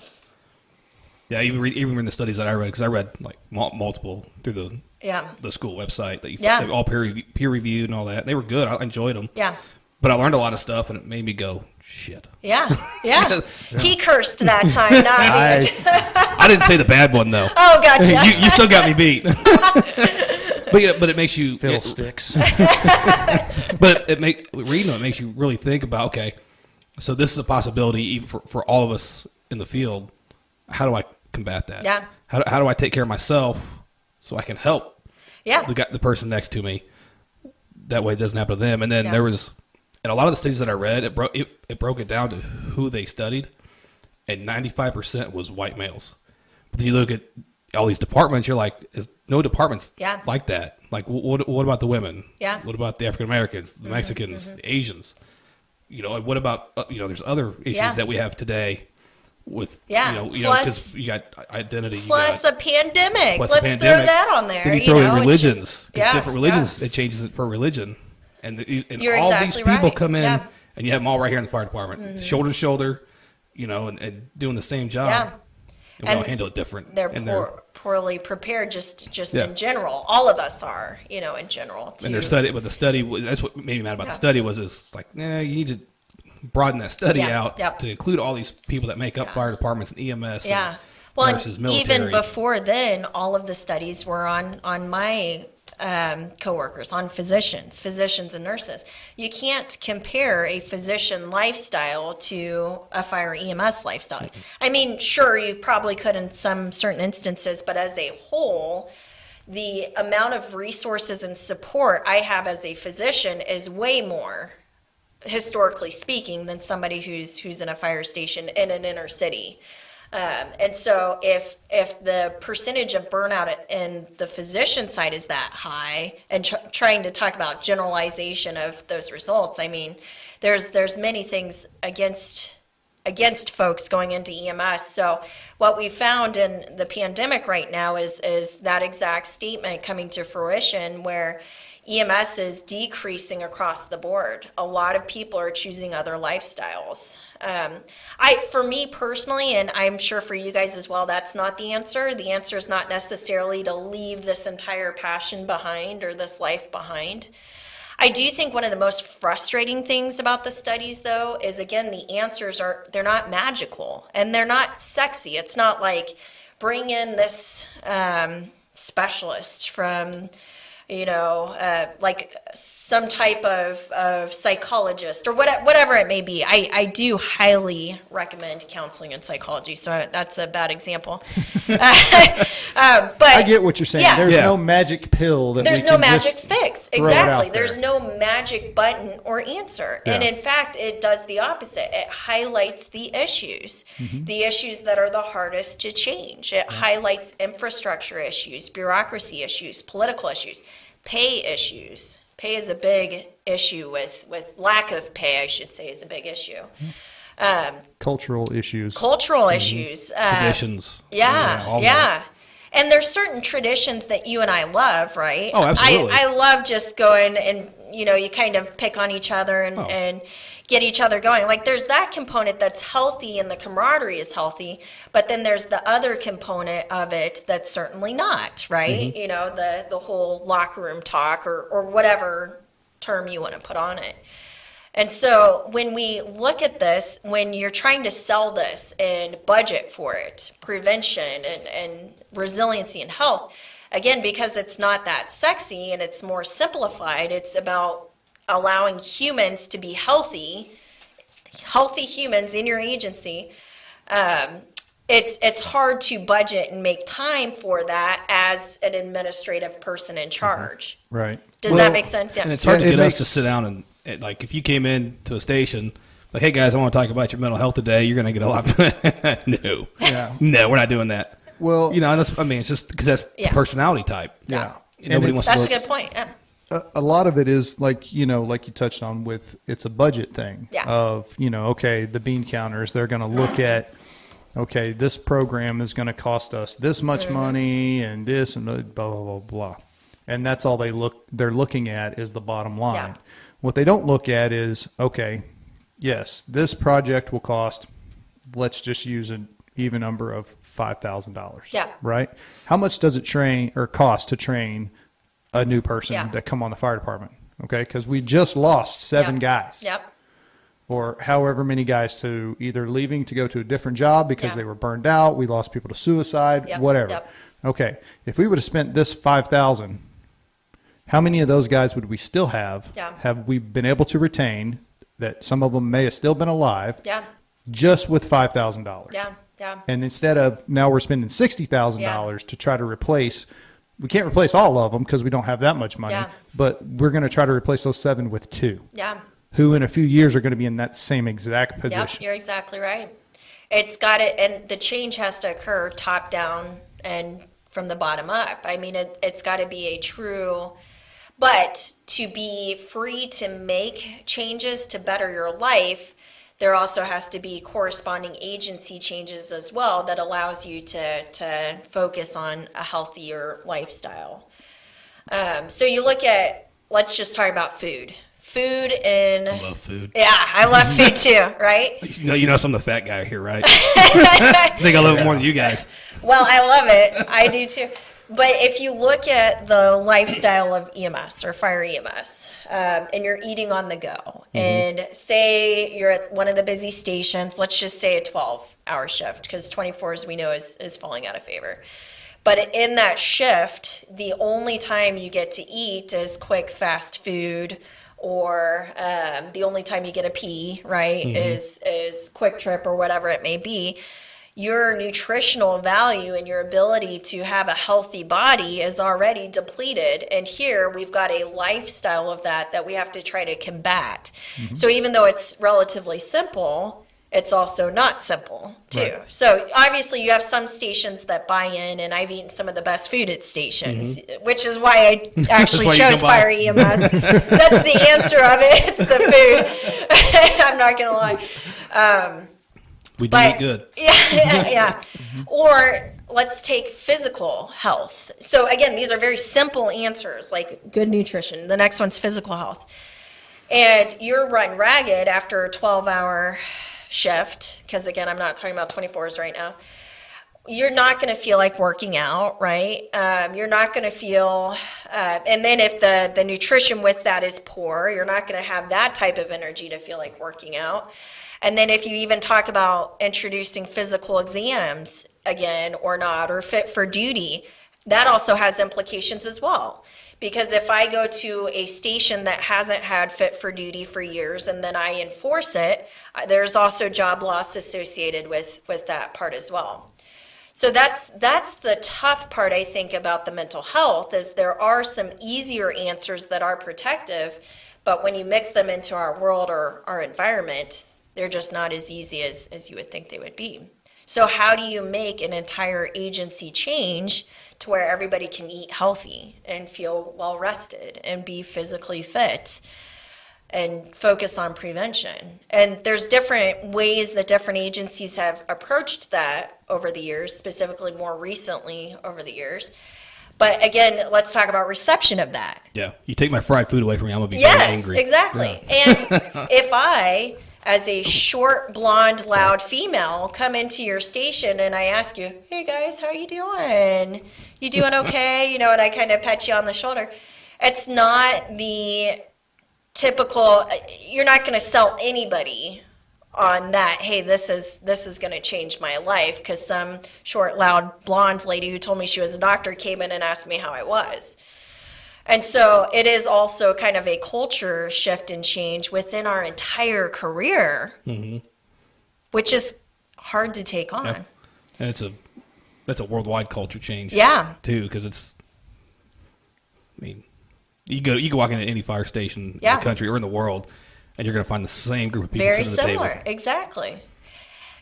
Yeah, even read, even in the studies that I read, because I read like mul- multiple through the Yeah. the school website that you Yeah. all peer peer reviewed and all that. They were good. I enjoyed them. Yeah. But I learned a lot of stuff, and it made me go shit. Yeah. Yeah. He cursed that time, not me. I, I didn't say the bad one though. Oh, gotcha. you, you still got me beat. but you know, but it makes you Phil it- sticks. but it make reading them, it makes you really think about okay, so this is a possibility even for, for all of us in the field. How do I combat that? Yeah. How do, how do I take care of myself so I can help Yeah. the guy, the person next to me? That way it doesn't happen to them. And then Yeah. there was, and a lot of the studies that I read, it broke it, it broke it down to who they studied, and ninety five percent was white males. But then you look at all these departments, you're like, is no departments Yeah. like that. Like, what what about the women? Yeah. Mm-hmm, What about the African Americans, the Mexicans, the Asians? You know, and what about uh, you know? There's other issues Yeah. that we have today with Yeah. you know, you know, because you got identity, Plus you got a pandemic. plus Let's a pandemic. throw that on there. Then you throw know, in religions. just- yeah, different religions, it changes it per religion, and, the, and You're all exactly these people right. come in, Yeah. Mm-hmm. and you have them all right here in the fire department, shoulder to shoulder, you know, and, and doing the same job. Yeah. And we all handle it different. They're and poor, poorly prepared, just just Yeah. in general. All of us are, you know, in general. To, and their study, but the study that's what made me mad about Yeah. the study was is like, nah, you need to broaden that study out to include all these people that make up fire departments and EMS. yeah. and Well, and even before then, all of the studies were on on my um, coworkers, on physicians, physicians and nurses. You can't compare a physician lifestyle to a fire EMS lifestyle. I mean, sure, you probably could in some certain instances, but as a whole, the amount of resources and support I have as a physician is way more historically speaking than somebody who's who's in a fire station in an inner city. Um, and so if if the percentage of burnout in the physician side is that high, and tr- trying to talk about generalization of those results, I mean, there's there's many things against against folks going into EMS. So what we found in the pandemic right now is is that exact statement coming to fruition where EMS is decreasing across the board. A lot of people are choosing other lifestyles. Um, I, for me personally, and I'm sure for you guys as well, that's not the answer. The answer is not necessarily to leave this entire passion behind or this life behind. I do think one of the most frustrating things about the studies, though, is again the answers are they're not magical and they're not sexy. It's not like bring in this um, specialist from you know, uh, like some type of, of psychologist or what, whatever it may be. I, I do highly recommend counseling and psychology, so that's a bad example. um, but I get what you're saying. Yeah. There's Yeah. no magic pill that there's we no can magic just fix. Exactly. out There's there. no magic button or answer. And in fact, it does the opposite. It highlights the issues, Mm-hmm. the issues that are the hardest to change. It highlights infrastructure issues, bureaucracy issues, political issues, pay issues. Pay is a big issue with, with lack of pay, I should say, is a big issue. Um, cultural issues. cultural issues. Uh, Traditions. yeah, yeah. that. And there's certain traditions that you and I love, right? Oh, absolutely. I, I love just going and you know, you kind of pick on each other and, Oh. and get each other going. Like there's that component that's healthy and the camaraderie is healthy, but then there's the other component of it that's certainly not, right? Mm-hmm. You know, the the whole locker room talk or or whatever term you want to put on it. And so when we look at this, when you're trying to sell this and budget for it, prevention and, and resiliency and health, again, because it's not that sexy and it's more simplified, it's about allowing humans to be healthy, healthy humans in your agency. Um, it's it's hard to budget and make time for that as an administrative person in charge. Right. Does Well, that make sense? Yeah. And it's hard Yeah, to it get us to sit down and, and, like if you came in to a station like, hey guys, I want to talk about your mental health today. You're going to get a lot. no, Yeah. no, we're not doing that. Well, You know, that's I mean, it's just because that's Yeah. personality type. yeah. And Nobody it's- wants to That's a good point. Yeah. A, a lot of it is like you know like you touched on with it's a budget thing Yeah. of you know okay the bean counters they're going to look at okay this program is going to cost us this much Mm-hmm. money and this and blah blah blah blah and that's all they look they're looking at is the bottom line Yeah. what they don't look at is okay yes this project will cost let's just use an even number of $5000 Yeah. right how much does it train or cost to train a new person Yeah. that come on the fire department. Okay, because we just lost seven Yep. guys, Yep. or however many guys to either leaving to go to a different job because Yeah. they were burned out. We lost people to suicide, Yep. whatever. Yep. Okay, if we would have spent this five thousand, how many of those guys would we still have? Yeah. Have we been able to retain? That some of them may have still been alive, Yeah. just with five thousand dollars. Yeah. Yeah. And instead of now we're spending sixty thousand dollars to try to replace, we can't replace all of them because we don't have that much money. Yeah. But we're going to try to replace those seven with two, Yeah. who in a few years are going to be in that same exact Yep. position. You're exactly right. It's got to, and the change has to occur top down and from the bottom up. I mean, it, it's got to be a true, but to be free to make changes to better your life, there also has to be corresponding agency changes as well that allows you to, to focus on a healthier lifestyle. Um, so you look at, let's just talk about food. Food and I love food. yeah, I love food too, right? You know, you know, I'm the fat guy here, right? I think I love it more than you guys. Well, I love it. I do too. But if you look at the lifestyle of EMS or fire EMS, um, and you're eating on the go, and say you're at one of the busy stations, let's just say a 12 hour shift, because 24, as we know, is, is falling out of favor. But in that shift, the only time you get to eat is quick fast food, or um, the only time you get a pee, right, is is QuikTrip or whatever it may be. Your nutritional value and your ability to have a healthy body is already depleted, and here we've got a lifestyle of that that we have to try to combat. So even though it's relatively simple, it's also not simple too. Right. So obviously, you have some stations that buy in, and I've eaten some of the best food at stations, which is why I actually why chose. Fire EMS. That's the answer of it. It's the food. I'm not gonna lie. Um, We do But eat good. yeah, yeah, yeah. Or let's take physical health. So again, these are very simple answers, like good nutrition. The next one's physical health. And you're run ragged after a 12 hour shift, because again, I'm not talking about 24s right now. You're not going to feel like working out, right? Um, you're not going to feel, uh, and then if the, the nutrition with that is poor, you're not going to have that type of energy to feel like working out. And then if you even talk about introducing physical exams again or not, or fit for duty, that also has implications as well. Because if I go to a station that hasn't had fit for duty for years and then I enforce it, uh, there's also job loss associated with, with that part as well. So that's that's the tough part I think about the mental health is there are some easier answers that are protective, but when you mix them into our world or our environment, they're just not as easy as, as you would think they would be. So how do you make an entire agency change to where everybody can eat healthy and feel well rested and be physically fit? and focus on prevention. And there's different ways that different agencies have approached that over the years, specifically more recently over the years. But again, let's talk about reception of that. Yeah, you take my fried food away from me, I'm gonna be very Yes, angry. exactly. And if I, as a short, blonde, loud female, come into your station and I ask you, "Hey guys, how you doing? You doing okay?" You know, and I kind of pat you on the shoulder. It's not the typical. Uh, you're not going to sell anybody on that. Hey, this is this is going to change my life because some short, loud, blonde lady who told me she was a doctor came in and asked me how I was. And so it is also kind of a culture shift and change within our entire career, mm-hmm. which is hard to take on. Yeah. And it's a that's a worldwide culture change. Yeah. too, because it's. I mean, you go you can walk into any fire station in the country or in the world, and you're going to find the same group of people Very sitting at the similar, table. exactly.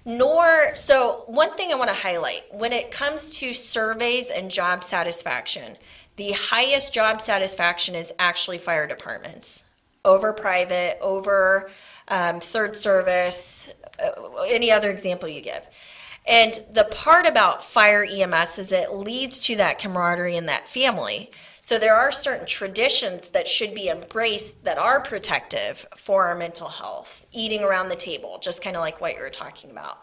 Nor, so one thing I want to highlight when it comes to surveys and job satisfaction, the highest job satisfaction is actually fire departments over private, over um, third service, uh, any other example you give. And the part about fire EMS is it leads to that camaraderie and that family. So there are certain traditions that should be embraced that are protective for our mental health, eating around the table, just kind of like what you were talking about.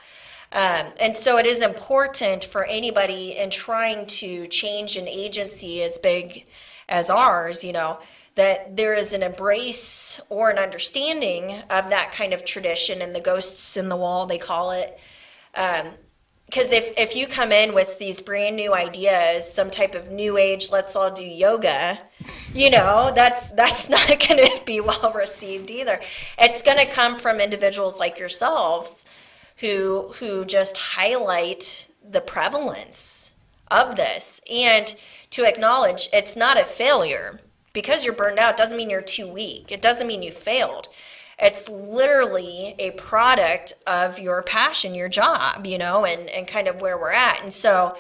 Um, and so it is important for anybody in trying to change an agency as big as ours, you know, that there is an embrace or an understanding of that kind of tradition and the ghosts in the wall, they call it. Um, because if, if you come in with these brand new ideas some type of new age let's all do yoga you know that's that's not going to be well received either it's going to come from individuals like yourselves who who just highlight the prevalence of this. And to acknowledge it's not a failure because you're burned out doesn't mean you're too weak. It doesn't mean you failed. It's literally a product of your passion, your job, you know, and, and kind of where we're at. And so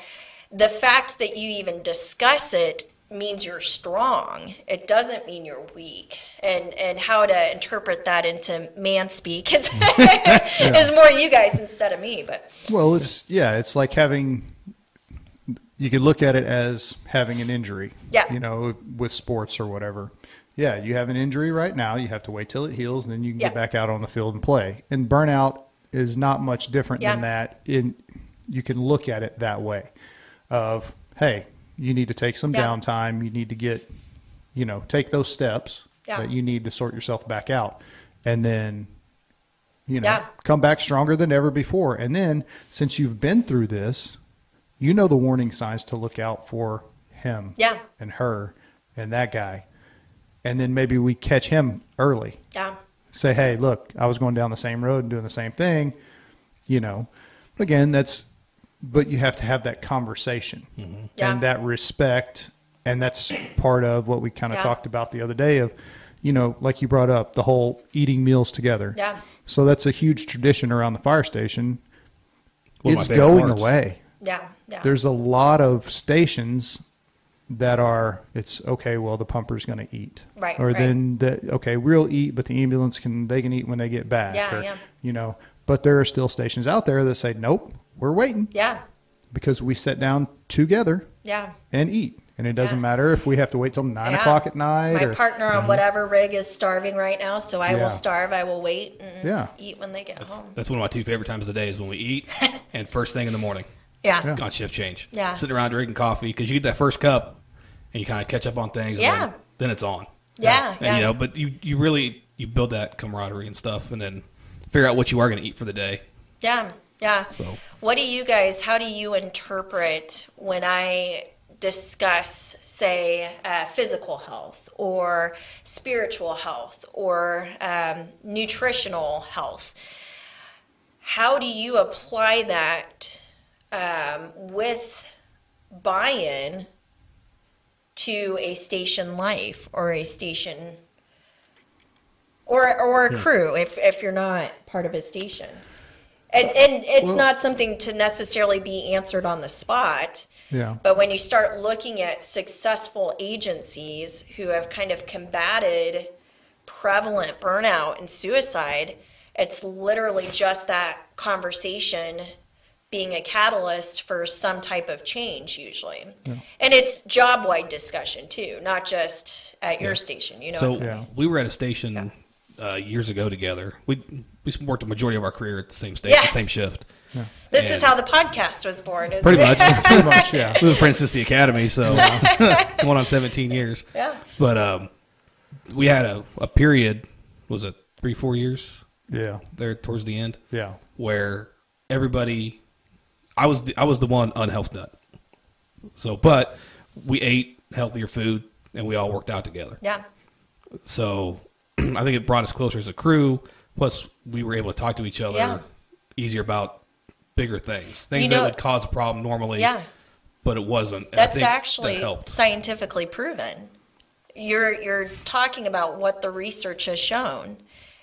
the fact that you even discuss it means you're strong. It doesn't mean you're weak. And and how to interpret that into man speak is, is more you guys instead of me. But Well, it's yeah, it's like having. You could look at it as having an injury. Yeah. You know, with sports or whatever. Yeah, you have an injury right now. You have to wait till it heals, and then you can Yeah. get back out on the field and play. And burnout is not much different than that. In you can look at it that way, of hey, you need to take some Yeah. downtime. You need to get, you know, take those steps Yeah. that you need to sort yourself back out, and then you know, Yeah. come back stronger than ever before. And then since you've been through this, you know the warning signs to look out for him Yeah. and her and that guy. And then maybe we catch him early. yeah, Say, hey, look, I was going down the same road and doing the same thing. You know, again, that's, but you have to have that conversation mm-hmm. Yeah. and that respect. And that's part of what we kind of Yeah. talked about the other day of, you know, like you brought up, the whole eating meals together. Yeah. So that's a huge tradition around the fire station. One of my it's going parts. away. yeah, yeah. There's a lot of stations that are it's okay. Well, the pumper's going to eat, Right, Or right. then the, okay, we'll eat, but the ambulance can they can eat when they get back. Yeah, or, yeah. You know, but there are still stations out there that say nope, we're waiting yeah, because we sit down together yeah. and eat, and it doesn't Yeah. matter if we have to wait till nine Yeah. o'clock at night. My or, partner on mm-hmm. whatever rig is starving right now, so I Yeah. will starve. I will wait and Yeah. eat when they get home. That's one of my two favorite times of the day is when we eat and first thing in the morning Yeah. Yeah. on shift change. Yeah. Sitting around drinking coffee because you get that first cup and you kind of catch up on things. Yeah. And then, then it's on. Yeah, And, yeah. you know, but you, you really you build that camaraderie and stuff, and then figure out what you are going to eat for the day. Yeah, yeah. So- what do you guys? How do you interpret when I discuss, say, uh, physical health or spiritual health or um, nutritional health? How do you apply that um, with buy-in to a station life or a station or or a crew if if you're not part of a station? And and it's Well- not something to necessarily be answered on the spot. Yeah. But when you start looking at successful agencies who have kind of combated prevalent burnout and suicide, it's literally just that conversation being a catalyst for some type of change usually. yeah. And it's job wide discussion too, not just at your station. You know, So Yeah. we were at a station uh, years ago together. We we worked the majority of our career at the same station, Yeah. the same shift. this is how the podcast was born. Isn't Pretty it? much. Pretty much, yeah. We've been friends since the academy, so uh, going on 17 years. Yeah. But um, we had a, a period, was it three, four years Yeah. there towards the end, Yeah. where everybody, I was the, I was the one unhealth nut. So, but we ate healthier food and we all worked out together. Yeah. So I think it brought us closer as a crew. Plus, we were able to talk to each other Yeah. easier about bigger things, things You that would cause a problem normally. Yeah. But it wasn't. And I That's think that actually helped. scientifically proven. You're you're talking about what the research has shown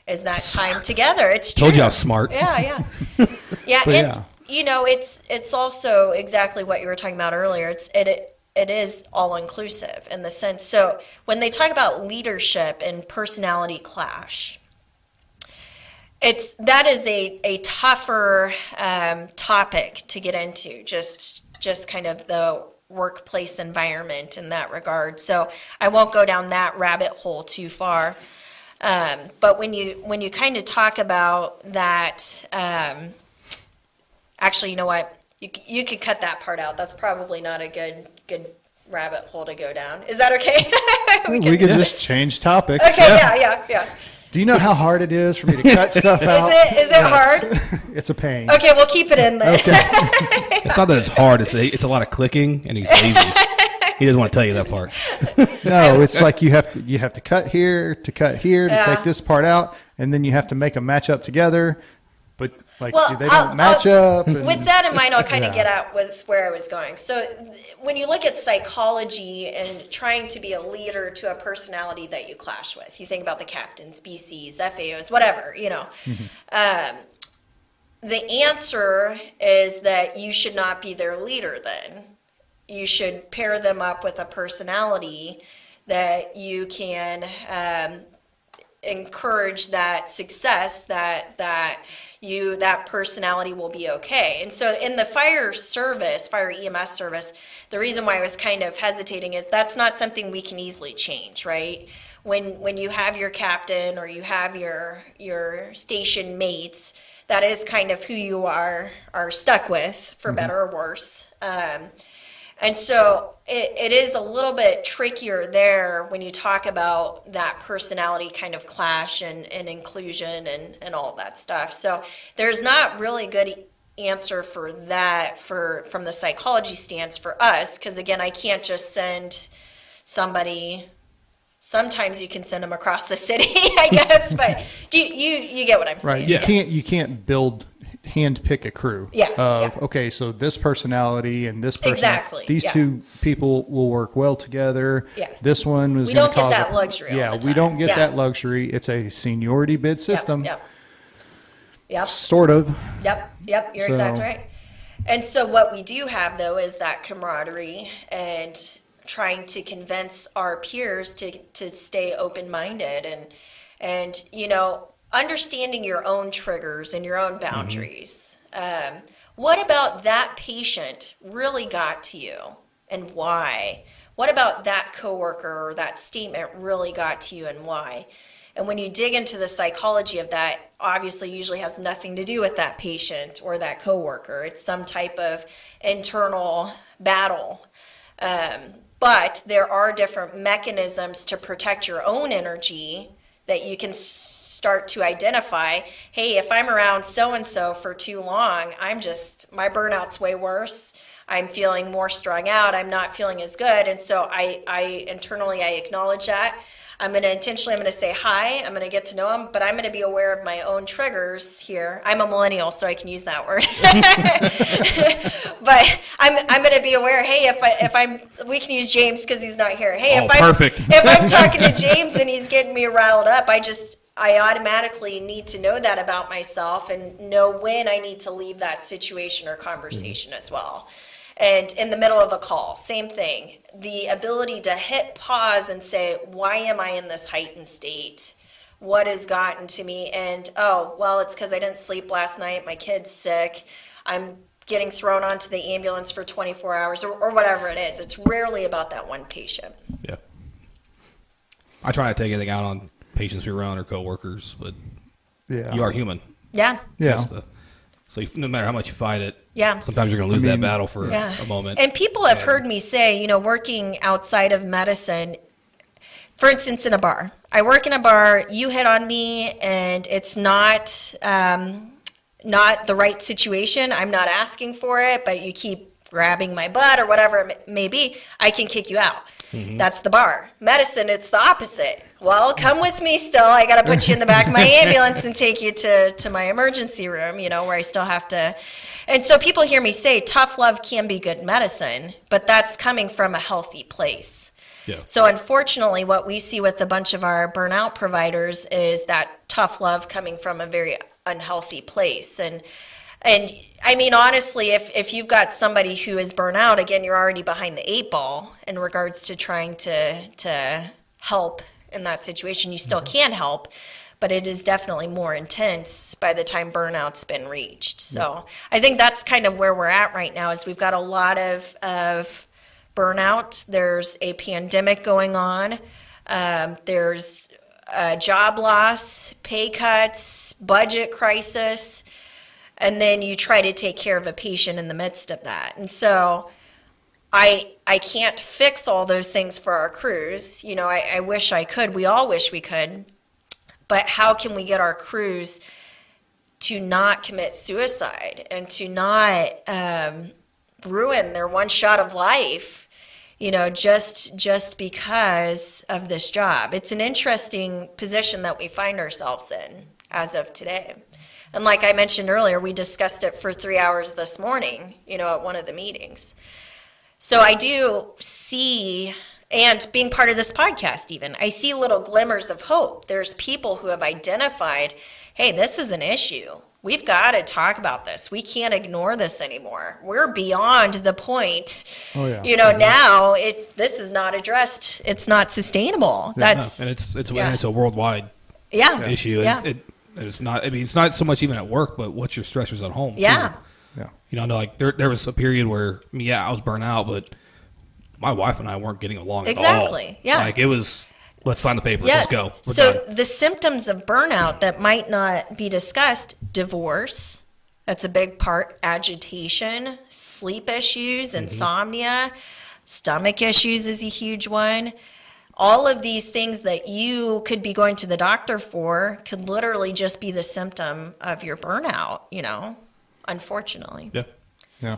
is that time together. It's Told true. you I was smart. Yeah, yeah, yeah, But and yeah. you know, it's it's also exactly what you were talking about earlier. It's it. it it is all inclusive in the sense. So when they talk about leadership and personality clash, it's that is a, a tougher um, topic to get into just just kind of the workplace environment in that regard. So i won't go down that rabbit hole too far. Um, but when you when you kind of talk about that um, actually you know what? You, you could cut that part out. That's probably not a good good rabbit hole to go down. Is that okay? We, could just change topics. okay yeah yeah yeah Do you know how hard it is for me to cut stuff out? is it is it hard It's a pain. okay we'll keep it in then It's not that it's hard. It's a, it's a lot of clicking, and he's lazy. he doesn't want to tell you that part. No, it's like you have to you have to cut here to cut here to Yeah. take this part out, and then you have to make them match up together. But like Well, they don't I'll- match I'll- up. and- With that in mind, I'll kind of get at with where I was going. So, th- when you look at psychology and trying to be a leader to a personality that you clash with, you think about the captains, BCs, FAOs, whatever, you know. Um, the answer is that you should not be their leader then. You should pair them up with a personality that you can um, encourage that success that that you that personality will be okay. And so in the fire service fire ems service the reason why i was kind of hesitating is that's not something we can easily change right? When when you have your captain or you have your your station mates that is kind of who you are are stuck with for better or worse. Um, and so it, it is a little bit trickier there when you talk about that personality kind of clash and, and inclusion and, and all that stuff. So there's not really good answer for that for from the psychology stance for us because again I can't just send somebody sometimes you can send them across the city I guess but do you, you get what I'm saying Right. You can't you can't build hand pick a crew. Yeah, Of yeah. okay, so this personality and this person Exactly, these yeah. two people will work well together. Yeah. This one was We gonna don't get that luxury Yeah, we don't get Yeah. that luxury. It's a seniority bid Yep, system. yep yep Sort of. Yep, yep, you're So- exactly right. And so what we do have though is that camaraderie and trying to convince our peers to to stay open-minded and and you know understanding your own triggers and your own boundaries. Um, what about that patient really got to you and why? What about that coworker or that statement really got to you and why? And when you dig into the psychology of that, obviously usually has nothing to do with that patient or that coworker. It's some type of internal battle. Um, but there are different mechanisms to protect your own energy that you can s- start to identify. Hey, if I'm around so and so for too long, I'm just, my burnout's way worse. I'm feeling more strung out. I'm not feeling as good. And so I, I internally, I acknowledge that. I'm going to intentionally, I'm going to say hi. I'm going to get to know them, but I'm going to be aware of my own triggers here. I'm a millennial, so I can use that word. but I'm, I'm going to be aware. Hey, if I, if I'm, we can use James because he's not here. Hey, Oh, if I'm, if I'm talking to James and he's getting me riled up, I just, I automatically need to know that about myself and know when I need to leave that situation or conversation mm-hmm. as well. And in the middle of a call, same thing. The ability to hit pause and say, why am I in this heightened state? What has gotten to me? And oh, well, it's because I didn't sleep last night. My kid's sick. I'm getting thrown onto the ambulance for 24 hours or, or whatever it is. It's rarely about that one patient. Yeah. I try not to take anything out on patients we run or coworkers, but Yeah. you are human. Yeah. Yeah. The- so you, no matter how much you fight it, Yeah. sometimes you're going to lose I mean- that battle for Yeah. a moment. And people have heard me say, you know, working outside of medicine, for instance, in a bar. I work in a bar, you hit on me, and it's not um, not the right situation. I'm not asking for it, but you keep grabbing my butt or whatever it may be, I can kick you out. That's the bar. Medicine, it's the opposite. Well, come with me still. I got to put you in the back of my ambulance and take you to, to my emergency room, you know, where I still have to. And so people hear me say tough love can be good medicine, but that's coming from a healthy place. yeah. So unfortunately, what we see with a bunch of our burnout providers is that tough love coming from a very unhealthy place. And and I mean honestly, if if you've got somebody who is burnout, again, you're already behind the eight ball in regards to trying to to help in that situation. You still can help. But it is definitely more intense by the time burnout's been reached. So I think that's kind of where we're at right now. Is we've got a lot of of burnout. There's a pandemic going on. Um, there's uh, job loss, pay cuts, budget crisis, and then you try to take care of a patient in the midst of that. And so, I I can't fix all those things for our crews. You know, I, I wish I could. We all wish we could. But how can we get our crews to not commit suicide and to not um, ruin their one shot of life you know just just because of this job it's an interesting position that we find ourselves in as of today and like i mentioned earlier we discussed it for three hours this morning you know at one of the meetings so i do see and being part of this podcast even i see little glimmers of hope there's people who have identified hey this is an issue we've got to talk about this we can't ignore this anymore we're beyond the point Oh, yeah. you know now it this is not addressed it's not sustainable No, that's and it's it's yeah. and it's a worldwide yeah issue. yeah It's, it, it's not. I mean, it's not so much even at work, but what's your stressors at home? too. Yeah Yeah. You know, I know, like there there was a period where I mean, yeah, I was burnt out, but my wife and I weren't getting along at all. Exactly, yeah. Like it was. Let's sign the papers. Yes. Let's go. We're so done. the symptoms of burnout that might not be discussed divorce, that's a big part, agitation, sleep issues, Mm-hmm. insomnia, stomach issues is a huge one. All of these things that you could be going to the doctor for could literally just be the symptom of your burnout, you know, unfortunately. yeah, Yeah.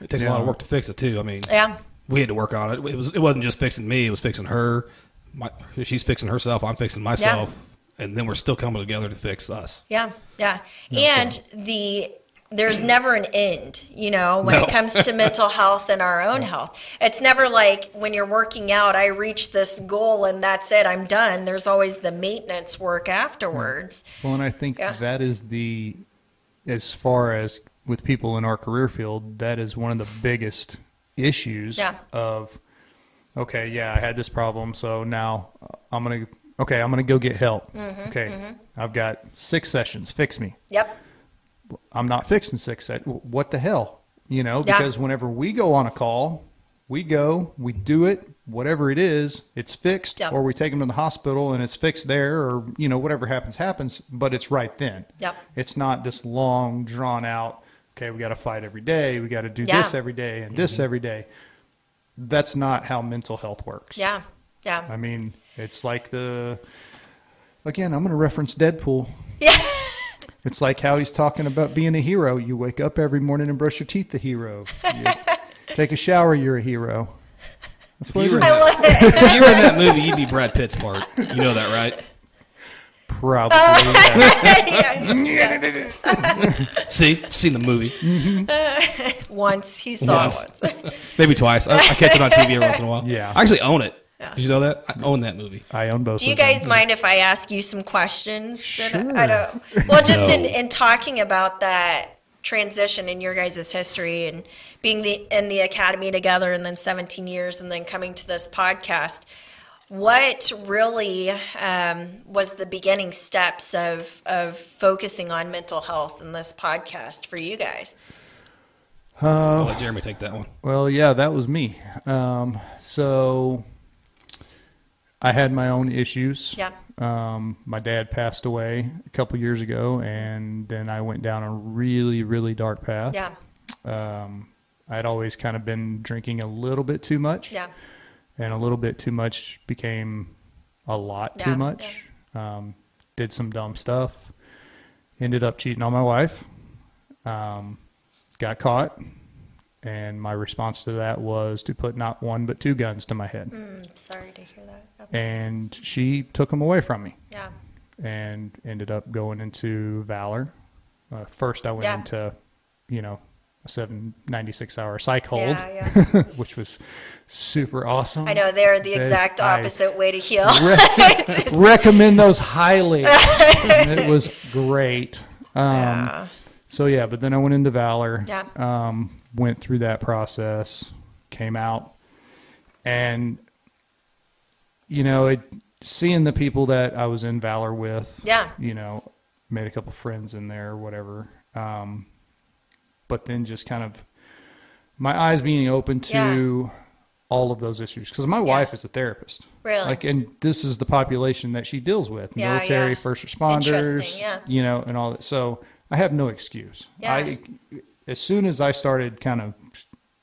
it takes a lot of work to fix it too. I mean, Yeah. we had to work on it. It was it wasn't just fixing me; it was fixing her. My, she's fixing herself. I'm fixing myself, and then we're still coming together to fix us. Yeah, yeah. and the there's never an end, you know, when No. it comes to mental health and our own health. It's never like when you're working out, I reach this goal and that's it, I'm done. There's always the maintenance work afterwards. Well, and I think Yeah. that is the, as far as with people in our career field, that is one of the biggest issues Yeah. of, okay, yeah, I had this problem, so now I'm gonna, okay, I'm gonna go get help. Mm-hmm, okay, I've got six sessions, fix me. Yep. I'm not fixing six. Se- what the hell, you know? Yeah. Because whenever we go on a call, we go, we do it, whatever it is, it's fixed, Yep. or we take them to the hospital and it's fixed there, or you know whatever happens happens. But it's right then. Yep. It's not this long drawn out. Okay, we got to fight every day. We got to do Yeah. this every day and this mm-hmm. every day. That's not how mental health works. Yeah. Yeah. I mean, it's like the. Again, I'm going to reference Deadpool. Yeah. It's like how he's talking about being a hero. You wake up every morning and brush your teeth, the hero. You take a shower, you're a hero. That's what You were- I love it. if you were in that movie, you'd be Brad Pitt's part. You know that, right? Probably. yes. Yeah, yeah. See, seen the movie Once he saw Once. it once. maybe twice. I, I catch it on TV every once in a while. Yeah. I actually own it. Yeah. Did you know that? I own that movie. I own both. Do you of them. guys mind if I ask you some questions? that I- Sure. I don't. Well, just in, No. in talking about that transition in your guys' history and being the in the academy together and then 17 years and then coming to this podcast, what really um, was the beginning steps of of focusing on mental health in this podcast for you guys? I'll let Jeremy take that one. Well, yeah, that was me. Um, so I had my own issues. Yeah. Um, my dad passed away a couple years ago, and then I went down a really, really dark path. Yeah. Um, I'd always kind of been drinking a little bit too much. Yeah. And a little bit too much became a lot Yeah, too much. Um, did some dumb stuff. Ended up cheating on my wife. Um, got caught. And my response to that was to put not one but two guns to my head. Mm, sorry to hear that. Yep. And she took them away from me Yeah. and ended up going into Valor. Uh, first, I went Yeah. into, you know, a seven ninety six hour psych hold, Yeah, yeah. which was super awesome. I know they're the They- exact I- opposite way to heal. Re- recommend those highly. it was great. Um, yeah. So yeah, but then I went into Valor. Yeah. Um, went through that process, came out, and you know, it, seeing the people that I was in Valor with. Yeah. You know, made a couple friends in there, or whatever. Um, but then just kind of my eyes being open to all of those issues because my wife is a therapist. Really? Like, and this is the population that she deals with: Yeah, military, yeah. first responders, yeah. you know, and all that. So I have no excuse. Yeah. I, as soon as I started kind of,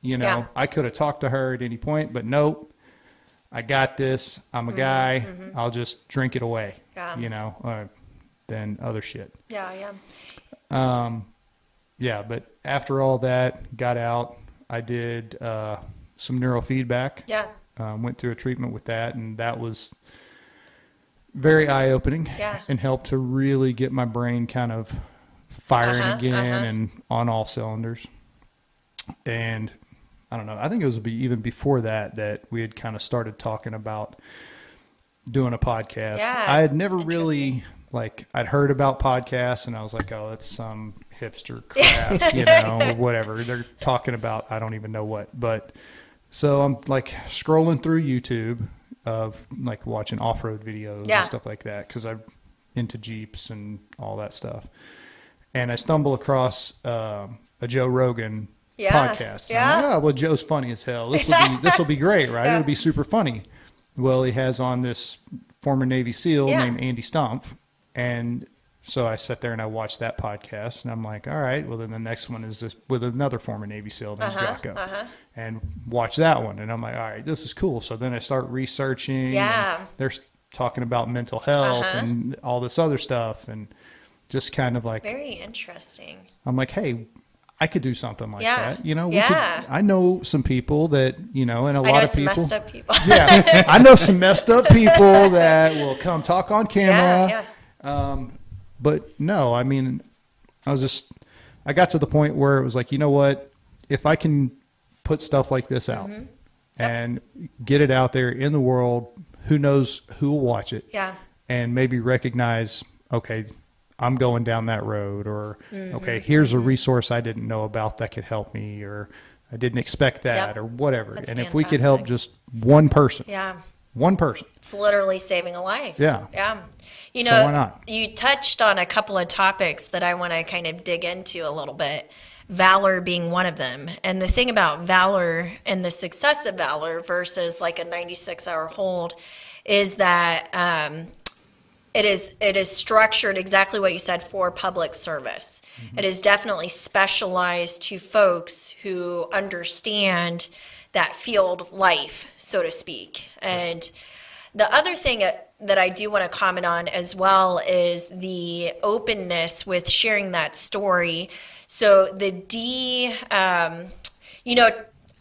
you know, Yeah. I could have talked to her at any point, but nope. I got this. I'm a Mm-hmm, guy. I'll just drink it away. Yeah. You know, uh, than other shit. Yeah. Yeah. Um, yeah, but after all that, got out. I did uh, some neurofeedback. Yeah. Um, went through a treatment with that, and that was very eye opening. Yeah. And helped to really get my brain kind of firing Uh-huh, again uh-huh. and on all cylinders. And I don't know. I think it was be, even before that that we had kind of started talking about doing a podcast. Yeah, I had never really like I'd heard about podcasts and I was like, oh, that's some hipster crap, you know, whatever. They're talking about I don't even know what. But so I'm like scrolling through YouTube of like watching off-road videos Yeah. and stuff like that because I'm into Jeeps and all that stuff. And I stumble across um, a Joe Rogan Yeah, podcast. And yeah. Like, oh, well, Joe's funny as hell. This will be this will be great, right? Yeah. It'll be super funny. Well, he has on this former Navy SEAL Yeah. named Andy Stumpf, and so I sat there and I watched that podcast, and I'm like, all right, well then the next one is this with another former Navy SEAL named Uh-huh, Jocko, and watch that one, and I'm like, all right, this is cool. So then I start researching. Yeah. they're talking about mental health Uh-huh. and all this other stuff, and just kind of like Very interesting. I'm like, hey, I could do something like Yeah. that. You know, we Yeah. could, I know some people that you know, and a I lot know of some people. messed up people. yeah, I know some messed up people that will come talk on camera. yeah. Um, but no, I mean, I was just, I got to the point where it was like, you know what? If I can put stuff like this out Mm-hmm. and get it out there in the world, who knows who will watch it? Yeah. And maybe recognize, okay, I'm going down that road, or Mm-hmm. okay, here's a resource I didn't know about that could help me, or I didn't expect that, Yep. or whatever. That's and if we could help just one person, Yeah. one person, It's literally saving a life. Yeah. Yeah. You So know, why not? you touched on a couple of topics that I want to kind of dig into a little bit. Valor being one of them. And the thing about Valor and the success of Valor versus like a 96 hour hold is that um, it is it is structured exactly what you said for public service. It is definitely specialized to folks who understand that field life, so to speak. And the other thing that that I do want to comment on as well is the openness with sharing that story. So the D, um, you know,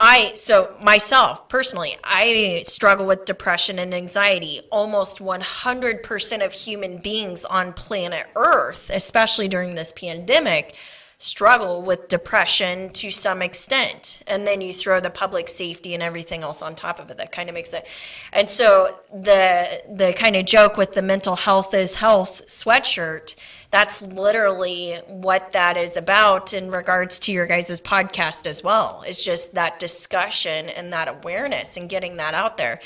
I so myself personally, I struggle with depression and anxiety. Almost 100% of human beings on planet Earth, especially during this pandemic, struggle with depression to some extent. And then you throw the public safety and everything else on top of it. That kind of makes it. And so the the kind of joke with the mental health is health sweatshirt that's literally what that is about in regards to your guys' podcast as well. It's just that discussion and that awareness and getting that out there.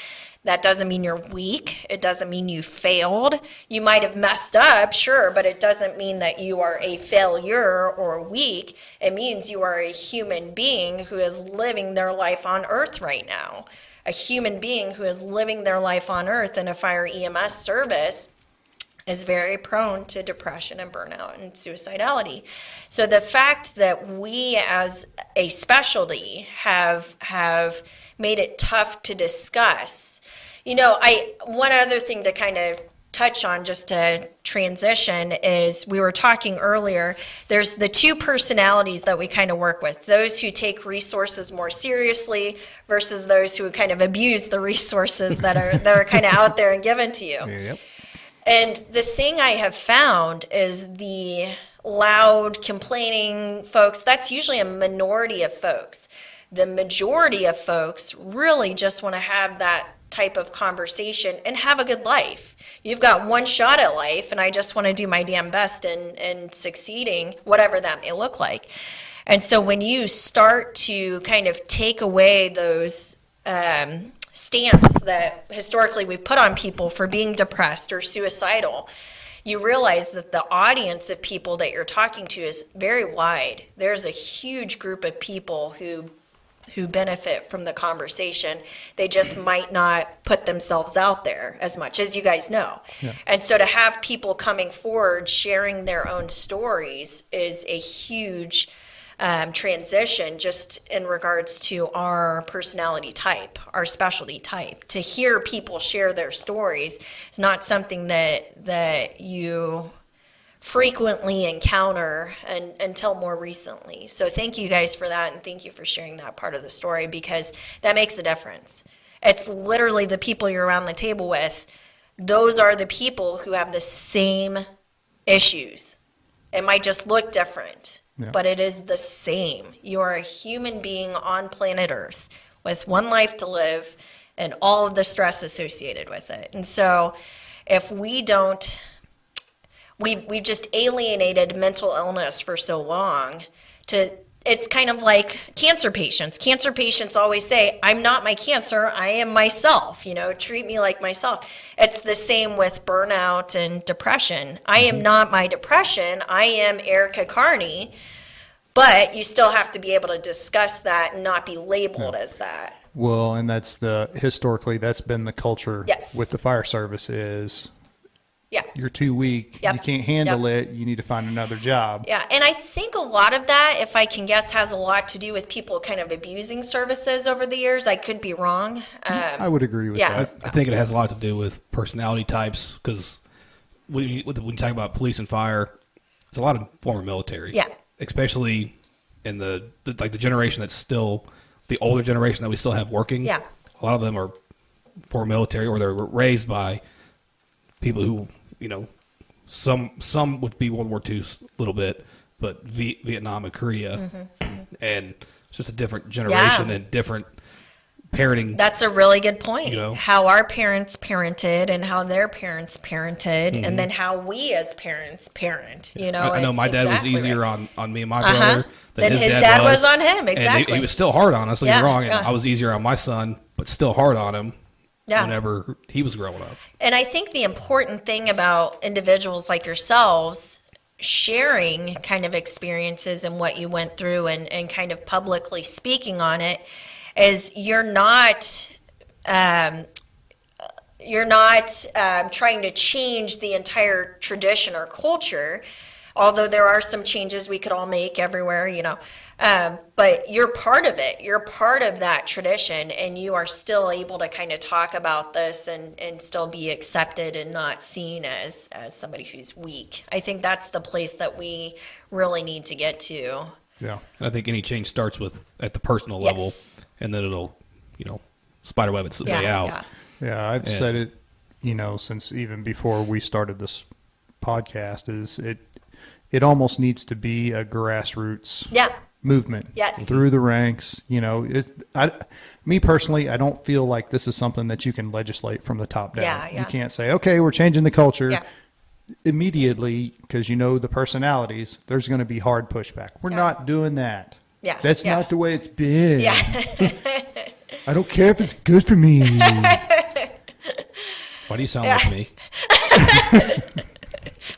That doesn't mean you're weak. It doesn't mean you failed. You might have messed up, sure, but it doesn't mean that you are a failure or weak. It means you are a human being who is living their life on earth right now. A human being who is living their life on earth in a fire EMS service is very prone to depression and burnout and suicidality. So the fact that we as a specialty have have made it tough to discuss. You know, I one other thing to kind of touch on just to transition is we were talking earlier there's the two personalities that we kind of work with those who take resources more seriously versus those who kind of abuse the resources that are that are kind of out there and given to you Yep. And the thing I have found is the loud complaining folks, that's usually a minority of folks. The majority of folks really just want to have that type of conversation and have a good life. You've got one shot at life, and I just want to do my damn best in, in succeeding, whatever that may look like. And so when you start to kind of take away those um, stamps that historically we've put on people for being depressed or suicidal, you realize that the audience of people that you're talking to is very wide. There's a huge group of people who who benefit from the conversation. They just might not put themselves out there as much as you guys know. And so to have people coming forward sharing their own stories is a huge um, transition just in regards to our personality type, our specialty type. To hear people share their stories is not something that that you frequently encounter and, until more recently. So thank you guys for that and thank you for sharing that part of the story because that makes a difference. It's literally the people you're around the table with. Those are the people who have the same issues. It might just look different, But it is the same. You are a human being on planet Earth with one life to live and all of the stress associated with it. And so if we don't we've we've just alienated mental illness for so long to it's kind of like cancer patients. Cancer patients always say i'm not my cancer i am myself you know treat me like myself. It's the same with burnout and depression. I am mm-hmm. not my depression i am erica carney but you still have to be able to discuss that and not be labeled as that. Well, and that's the historically that's been the culture Yes. with the fire service is yeah you're too weak, Yep. you can't handle it, you need to find another job. Yeah, and I think a lot of that, if I can guess, has a lot to do with people kind of abusing services over the years. I could be wrong. Um, I would agree with Yeah. I, that. I think it has a lot to do with personality types because when you, when you talk about police and fire, it's a lot of former military. Yeah. Especially in the, the like the generation that's still the older generation that we still have working. Yeah. A lot of them are former military or they're raised by people who you know some some would be World War II a little bit, but v- Vietnam and Korea, and it's just a different generation Mm-hmm. Yeah. and different parenting. that's a really good point. You know? How our parents parented and how their parents parented, and then how we as parents parent. You know, Mm-hmm. I, I know my dad exactly was easier right. on, on me and my Uh-huh. brother Than his dad was on him, And he- exactly. he, was still hard on us, don't get Yeah, me wrong. And yeah. I was easier on my son, but still hard on him Yeah. whenever he was growing up. And I think the important thing about individuals like yourselves sharing kind of experiences and what you went through and, and kind of publicly speaking on it is you're not um, you're not um, trying to change the entire tradition or culture although there are some changes we could all make everywhere you know um, but you're part of it you're part of that tradition and you are still able to kind of talk about this and, and still be accepted and not seen as as somebody who's weak i think that's the place that we really need to get to Yeah. And I think any change starts with at the personal Yes. level, and then it'll, you know, spiderweb its yeah, way out. yeah. Yeah, I've Yeah. said it, you know, since even before we started this podcast is it it almost needs to be a grassroots yeah movement Yes. through the ranks you know it, I, me personally i don't feel like this is something that you can legislate from the top down Yeah, yeah. you can't say okay we're changing the culture Yeah. immediately because you know the personalities there's going to be hard pushback we're Yeah. not doing that Yeah, that's yeah. not the way it's been yeah i don't care if it's good for me Why do you sound Yeah. like me?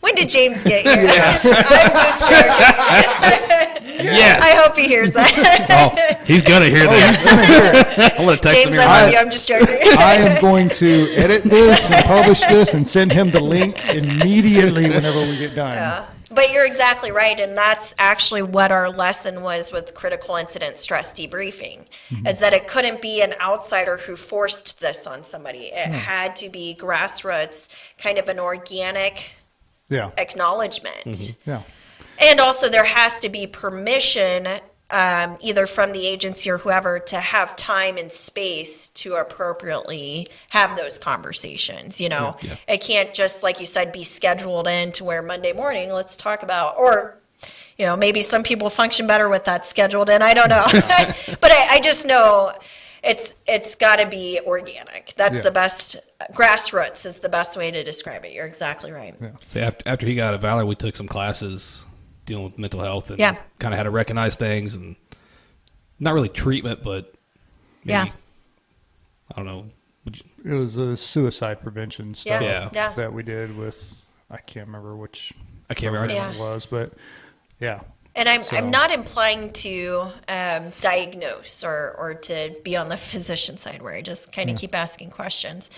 When did James get here? I'm, just, I'm just joking. Yes. I hope he hears that. oh, he's gonna hear oh, that. I'm gonna text James, him. I love you. I'm just joking. I am going to edit this and publish this and send him the link immediately whenever we get done. But you're exactly right, and that's actually what our lesson was with critical incident stress debriefing, mm-hmm. is that it couldn't be an outsider who forced this on somebody. It hmm. had to be grassroots, kind of an organic Yeah, acknowledgment. yeah, And also, there has to be permission, um, either from the agency or whoever, to have time and space to appropriately have those conversations. You know, Yeah. it can't just, like you said, be scheduled in to where Monday morning, let's talk about, or, you know, maybe some people function better with that scheduled in. I don't know. but I, I just know it's it's got to be organic. That's Yeah. the best. Grassroots is the best way to describe it. You're exactly right. See, after, after he got out of Valley, we took some classes dealing with mental health and Yeah. kind of how to recognize things and not really treatment, but maybe, Yeah. I don't know. Would you- it was a suicide prevention stuff Yeah. Yeah. that we did with. I can't remember which I can't remember. Yeah. it was, but yeah, And I'm, So- I'm not implying to um, diagnose or, or to be on the physician side where I just kind of keep asking questions.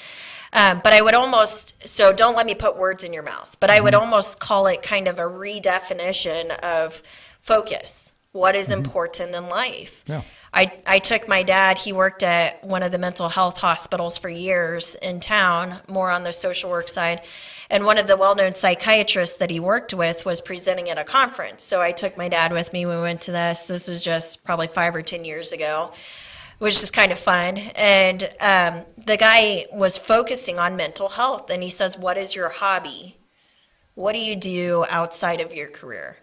Um, but I would almost, so don't let me put words in your mouth, but I would almost call it kind of a redefinition of focus. What is important in life? Yeah. I, I took my dad, he worked at one of the mental health hospitals for years in town, more on the social work side. And one of the well known psychiatrists that he worked with was presenting at a conference. So I took my dad with me. We went to this. This was just probably five or 10 years ago, which is kind of fun. And um, the guy was focusing on mental health. And he says, What is your hobby? What do you do outside of your career?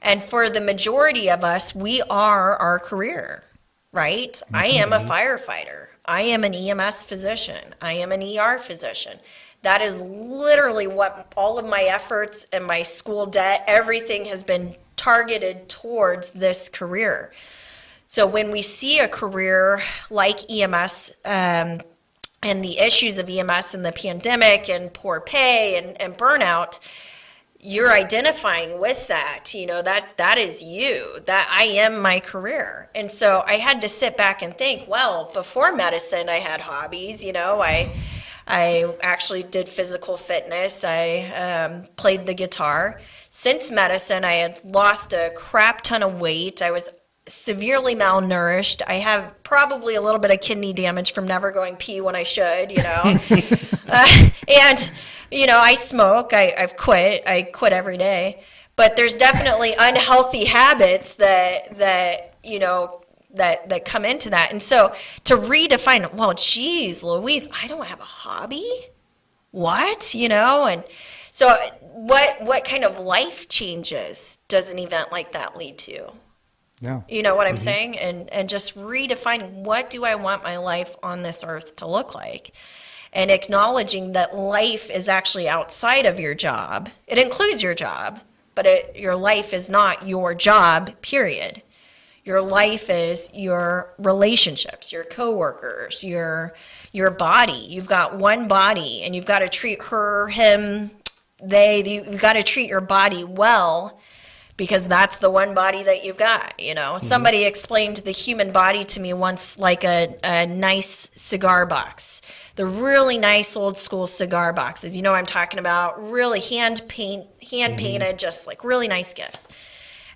And for the majority of us, we are our career, right? I am a firefighter. I am an EMS physician. I am an ER physician. That is literally what all of my efforts and my school debt, everything has been targeted towards this career. So when we see a career like EMS, um, and the issues of EMS and the pandemic and poor pay and, and burnout, you're identifying with that you know that that is you that i am my career and so i had to sit back and think well before medicine i had hobbies you know i i actually did physical fitness. I um, played the guitar. Since medicine i had lost a crap ton of weight. I was severely malnourished. I have probably a little bit of kidney damage from never going pee when i should you know? Uh, and you know i smoke. I, i've quit. I quit every day. But there's definitely unhealthy habits that that you know that that come into that and so to redefine well geez louise i don't have a hobby what you know and so what what kind of life changes does an event like that lead to yeah, you know what I'm mm-hmm. saying? And and just redefining what do I want my life on this earth to look like? And acknowledging that life is actually outside of your job. It includes your job, but it, your life is not your job, period. Your life is your relationships, your coworkers, your your body. You've got one body and you've got to treat her, him, they, you've got to treat your body well because that's the one body that you've got you know? Mm-hmm. Somebody explained the human body to me once like a, a nice cigar box. The really nice old school cigar boxes. You know what i'm talking about? Really hand paint hand mm-hmm. painted just like really nice gifts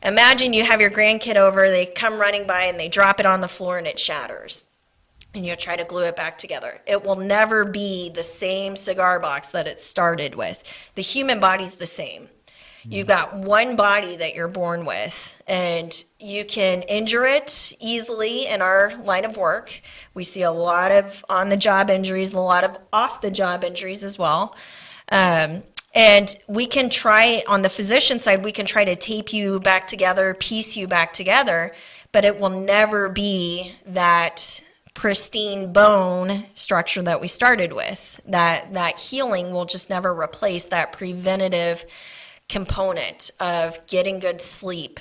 imagine you have your grandkid over they come running by and they drop it on the floor and it shatters and you try to glue it back together. It will never be the same cigar box that it started with. The human body's the same. You've got one body that you're born with, and you can injure it easily in our line of work. We see a lot of on the job injuries, a lot of off the job injuries as well. Um, and we can try, on the physician side, we can try to tape you back together, piece you back together, but it will never be that pristine bone structure that we started with. That, that healing will just never replace that preventative component of getting good sleep,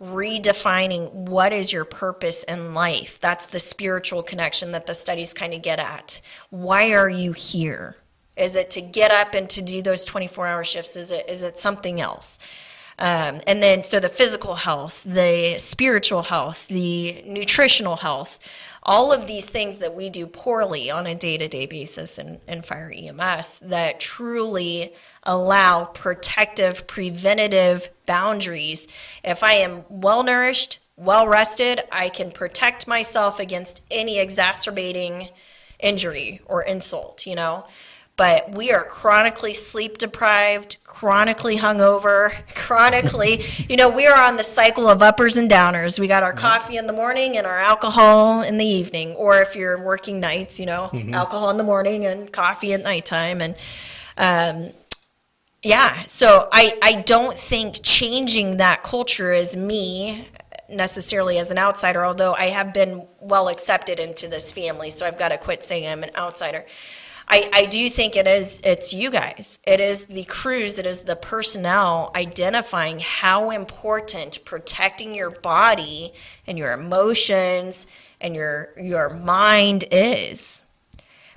redefining what is your purpose in life. That's the spiritual connection that the studies kind of get at. Why are you here? Is it to get up and to do those 24 hour shifts? Is it, is it something else? Um, and then, so the physical health, the spiritual health, the nutritional health, all of these things that we do poorly on a day to day basis in, in fire EMS that truly allow protective, preventative boundaries. If I am well nourished, well rested, I can protect myself against any exacerbating injury or insult, you know? But we are chronically sleep deprived, chronically hungover, chronically, you know, we are on the cycle of uppers and downers. We got our coffee in the morning and our alcohol in the evening. Or if you're working nights, you know, alcohol in the morning and coffee at nighttime. And, um, yeah, so I, I don't think changing that culture is me necessarily as an outsider, although I have been well accepted into this family, so I've got to quit saying I'm an outsider. I, I do think it is it's you guys. It is the crews, it is the personnel identifying how important protecting your body and your emotions and your your mind is.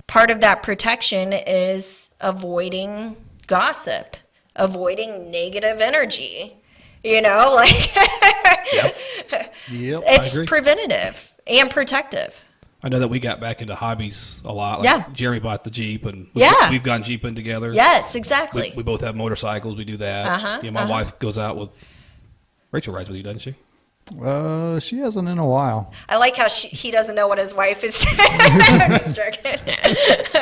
Part of that protection is avoiding gossip, avoiding negative energy. You know, like Yep. it's preventative and protective. I know that we got back into hobbies a lot. Like Yeah. Jeremy bought the Jeep, and we've, Yeah. we've gone Jeeping together. Yes, exactly. we both have motorcycles. We do that. Uh-huh, You know, my uh-huh. wife goes out with. Rachel rides with you, doesn't she? Uh, she hasn't in a while. I like how she, he doesn't know what his wife is doing. I'm just joking.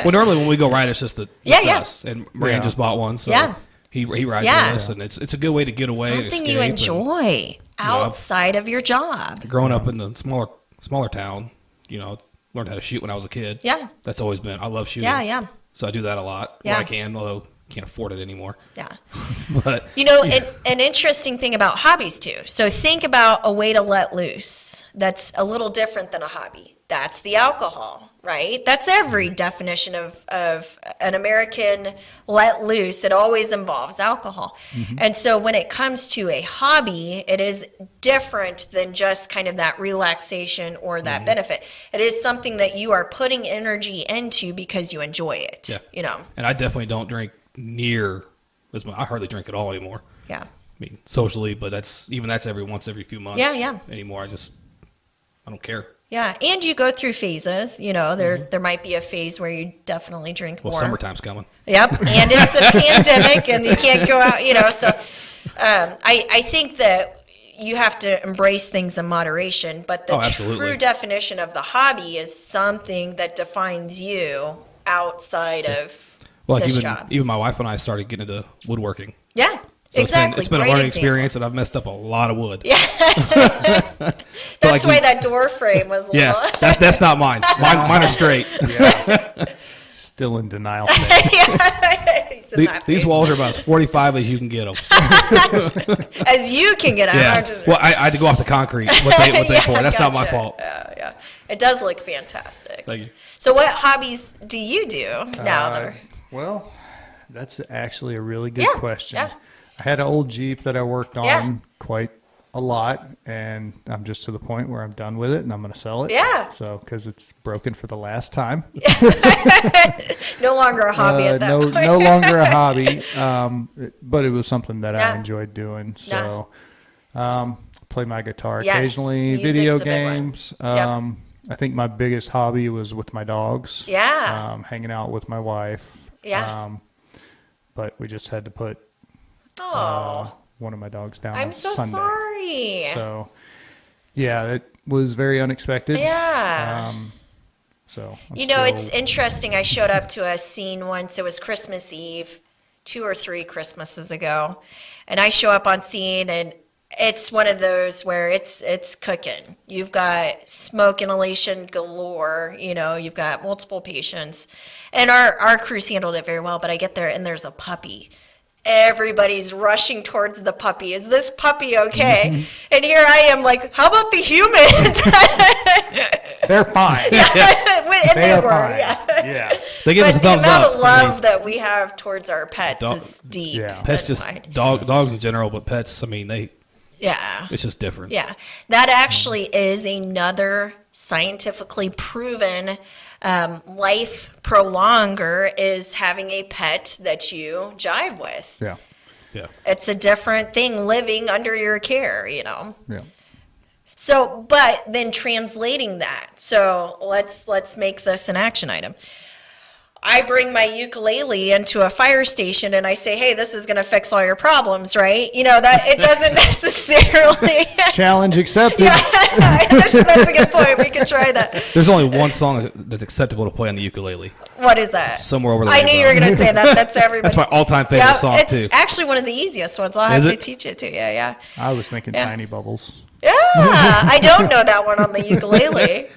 well, normally when we go ride, it's just the Yeah, just yeah. us. And Moran Yeah. just bought one, so Yeah. he he rides Yeah. with us, and it's it's a good way to get away. and Something you escape, and enjoy outside of your job. growing up in the smaller smaller town, you know, learned how to shoot when I was a kid. Yeah. that's always been. I love shooting. Yeah, yeah. So I do that a lot Yeah. when I can, although can't afford it anymore. Yeah. But You know, an, an interesting thing about hobbies too. So think about a way to let loose that's a little different than a hobby. That's the alcohol, right? That's every mm-hmm. definition of, of an American let loose. It always involves alcohol. Mm-hmm. And so when it comes to a hobby, it is different than just kind of that relaxation or that mm-hmm. benefit. It is something that you are putting energy into because you enjoy it. Yeah. You know, and I definitely don't drink near as much. I hardly drink at all anymore. yeah. I mean, socially, but that's even that's every once every few months. Yeah, yeah. Anymore, I just I don't care. Yeah, and you go through phases. You know, there there might be a phase where you definitely drink Mm-hmm. Well, more. summertime's coming. Yep, and it's a pandemic, and you can't go out. You know, so um, I I think that you have to embrace things in moderation. But the Oh, true definition of the hobby is something that defines you outside of Well, like this even job. even my wife and I started getting into woodworking. Yeah, So exactly. It's been, it's been a learning example. experience, and I've messed up a lot of wood. Yeah, that's like why we- that door frame was. Yeah, little- that's that's not mine. Mine, mine are straight. Still in denial stage. He's in The- these walls are about as forty five as you can get them. as you can get out. Yeah. I'm just- Well, I, I had to go off the concrete. What they what they Yeah, pour. That's not my fault. Yeah, yeah. It does look fantastic. Thank you. So, what hobbies do you do now? that Uh, well, that's actually a really good Yeah, question. yeah. I had an old Jeep that I worked on Yeah. quite a lot, and I'm just to the point where I'm done with it, and I'm going to sell it. Yeah. So because it's broken for the last time. no longer a hobby Uh, at that no, point. no longer a hobby, um, but it was something that Yeah. I enjoyed doing. So, um, play my guitar Yes, occasionally, music's video a big one. games. Yep. Um, I think my biggest hobby was with my dogs. Yeah. Um, hanging out with my wife. Yeah. Um, but we just had to put oh, uh, one of my dogs down I'm so Sunday. sorry. So, yeah, it was very unexpected. yeah. Um, so I'm you know, it's interesting. I showed up to a scene once. It was Christmas Eve, two or three Christmases ago, and I show up on scene, and it's one of those where it's it's cooking. You've got smoke inhalation galore. You know, you've got multiple patients, and our our crews handled it very well. But I get there, and there's a puppy. Everybody's rushing towards the puppy. Is this puppy okay? and here I am, like, how about the humans? they're fine. and they They're were, fine. yeah. yeah. They give but us a the thumbs amount up. of I mean, love that we have towards our pets Dog- is deep. Yeah. pets just wide. dog dogs in general, but pets. I mean, they yeah, it's just different. yeah. That actually is another scientifically proven um, life prolonger is having a pet that you jive with. Yeah. Yeah. It's a different thing living under your care, you know. Yeah. So, but then translating that. So let's let's make this an action item. I bring my ukulele into a fire station and I say, "Hey, this is going to fix all your problems," right? You know that it doesn't necessarily. Challenge accepted. that's, that's a good point. We could try that. There's only one song that's acceptable to play on the ukulele. What is that? Somewhere over the I knew you were going to say that. That's everybody. That's my all-time favorite yeah, song it's too. actually one of the easiest ones. I'll have Is to it? teach it to you. Yeah, I was thinking Yeah. tiny bubbles. yeah. I don't know that one on the ukulele.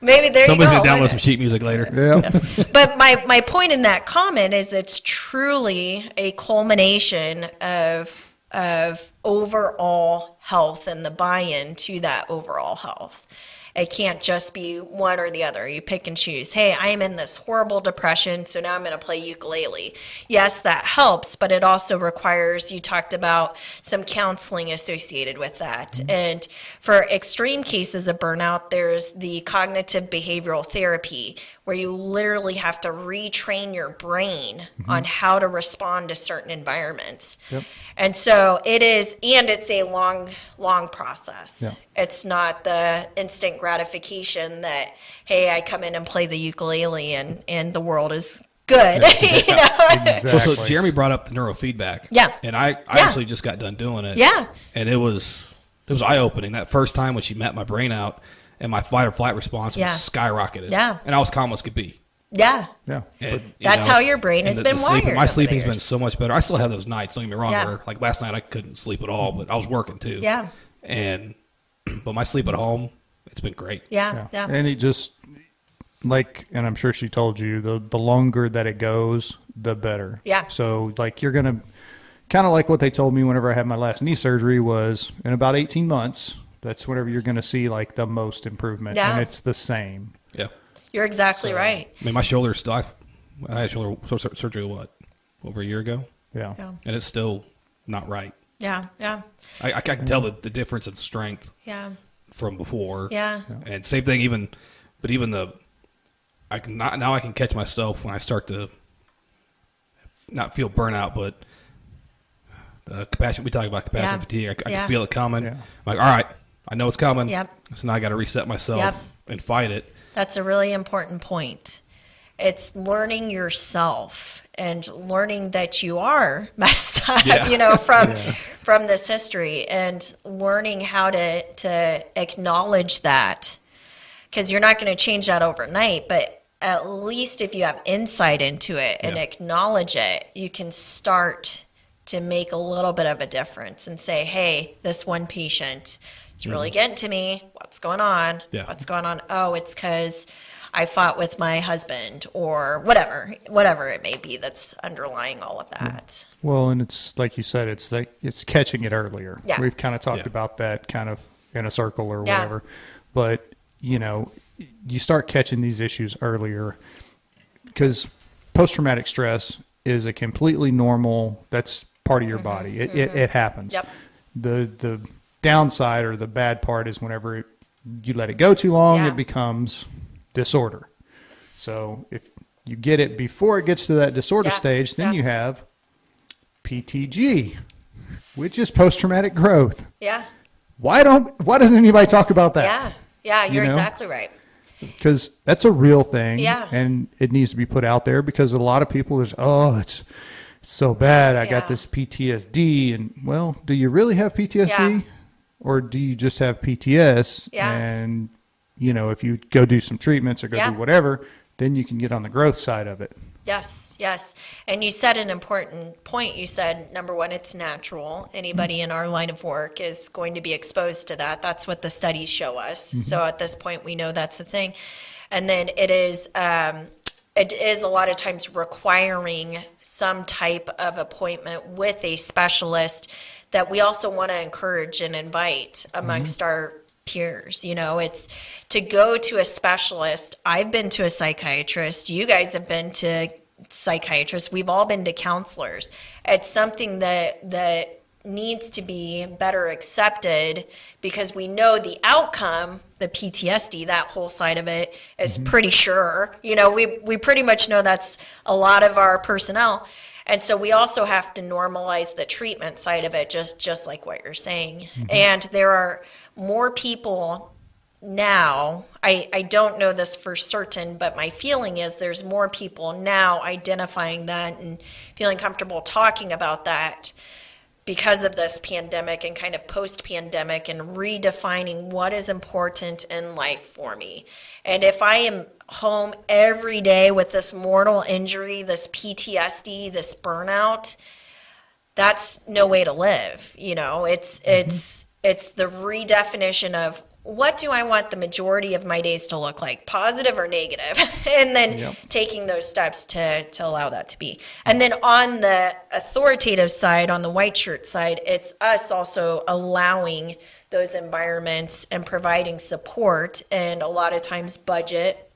Maybe there Somebody's you go. gonna download Why some sheet music later. Yeah. but my my point in that comment is it's truly a culmination of of overall health and the buy-in to that overall health. It can't just be one or the other. You pick and choose. Hey, I'm in this horrible depression, so now I'm going to play ukulele. Yes, that helps, but it also requires, you talked about some counseling associated with that. Mm-hmm. And for extreme cases of burnout, there's the cognitive behavioral therapy, where you literally have to retrain your brain mm-hmm. on how to respond to certain environments. Yep. And so it is, and it's a long, long process. Yeah. It's not the instant gratification that, hey, I come in and play the ukulele and, and the world is good. you know? Exactly. Well, so Jeremy brought up the neurofeedback. Yeah. And I, I Yeah. actually just got done doing it. Yeah. And it was it was eye opening. That first time when she met my brain out and my fight or flight response was Yeah. skyrocketed. Yeah. And I was calm as could be. Yeah. Yeah. And, you That's how your brain and has been sleeping- wired My sleeping's been so much better. I still have those nights. Don't get me wrong. Yeah. Where, like last night, I couldn't sleep at all, but I was working too. Yeah. And but my sleep at home, it's been great. Yeah. Yeah. Yeah. And it just like and I'm sure she told you the the longer that it goes, the better. Yeah. So like you're gonna kind of like what they told me whenever I had my last knee surgery was in about 18 months. That's whenever you're gonna see like the most improvement, Yeah. and it's the same. Yeah. You're exactly right. I mean, my shoulder still. I I had shoulder sur- sur- surgery what over a year ago, Yeah. Yeah. and it's still not right. Yeah. Yeah. I, I can tell the, the difference in strength Yeah. from before. Yeah. And same thing, even, but even the, I can not, now I can catch myself when I start to not feel burnout, but the compassion. We talk about compassion Yeah. fatigue. I, I Yeah. can feel it coming. Yeah. I'm like, all right, I know it's coming. Yep. So now I got to reset myself Yep. and fight it. That's a really important point. It's learning yourself and learning that you are messed up, Yeah. you know, from from this history and learning how to to acknowledge that because you're not going to change that overnight, but at least if you have insight into it and Yeah. acknowledge it, you can start to make a little bit of a difference and say, "Hey, this one patient is really getting to me. What's going on? Mm-hmm. Yeah. What's going on? Oh, it's because I fought with my husband or whatever, whatever it may be that's underlying all of that. Well, and it's like you said, it's like it's catching it earlier. Yeah. We've kind of talked Yeah. about that kind of in a circle or whatever. Yeah. whatever. But, you know, you start catching these issues earlier because post traumatic stress is a completely normal that's part of your body. It, it it happens. Mm-hmm. Yep. The the downside or the bad part is whenever it, you let it go too long, Yeah. it becomes disorder. So if you get it before it gets to that disorder Yeah. stage, then Yeah. you have PTG, which is post traumatic growth. Yeah. Why don't why doesn't anybody talk about that? Yeah. Yeah, you're know? exactly right. Because that's a real thing. Yeah. And it needs to be put out there because a lot of people is oh it's it's so bad. I Yeah. got this PTSD and well, do you really have PTSD? Yeah. Or do you just have PTS Yeah. and you know, if you go do some treatments or go Yeah. do whatever, then you can get on the growth side of it. Yes, yes. And you said an important point. You said, number one, it's natural. Anybody in our line of work is going to be exposed to that. That's what the studies show us. So at this point, we know that's the thing. And then it is, um, it is a lot of times requiring some type of appointment with a specialist that we also want to encourage and invite amongst mm-hmm. our peers. You know, it's to go to a specialist. I've been to a psychiatrist. You guys have been to psychiatrists. We've all been to counselors. It's something that that needs to be better accepted because we know the outcome, the PTSD, that whole side of it is mm-hmm. pretty sure. You know, we we pretty much know that's a lot of our personnel. And so we also have to normalize the treatment side of it just just like what you're saying. Mm-hmm. And there are more people now, I, I don't know this for certain, but my feeling is there's more people now identifying that and feeling comfortable talking about that because of this pandemic and kind of post pandemic and redefining what is important in life for me. And if I am home every day with this mortal injury, this PTSD, this burnout, that's no way to live you know? It's mm-hmm. it's it's the redefinition of what do i want the majority of my days to look like positive or negative? And then Yep. taking those steps to to allow that to be. And then on the authoritative side on the white shirt side it's us also allowing those environments and providing support and a lot of times budget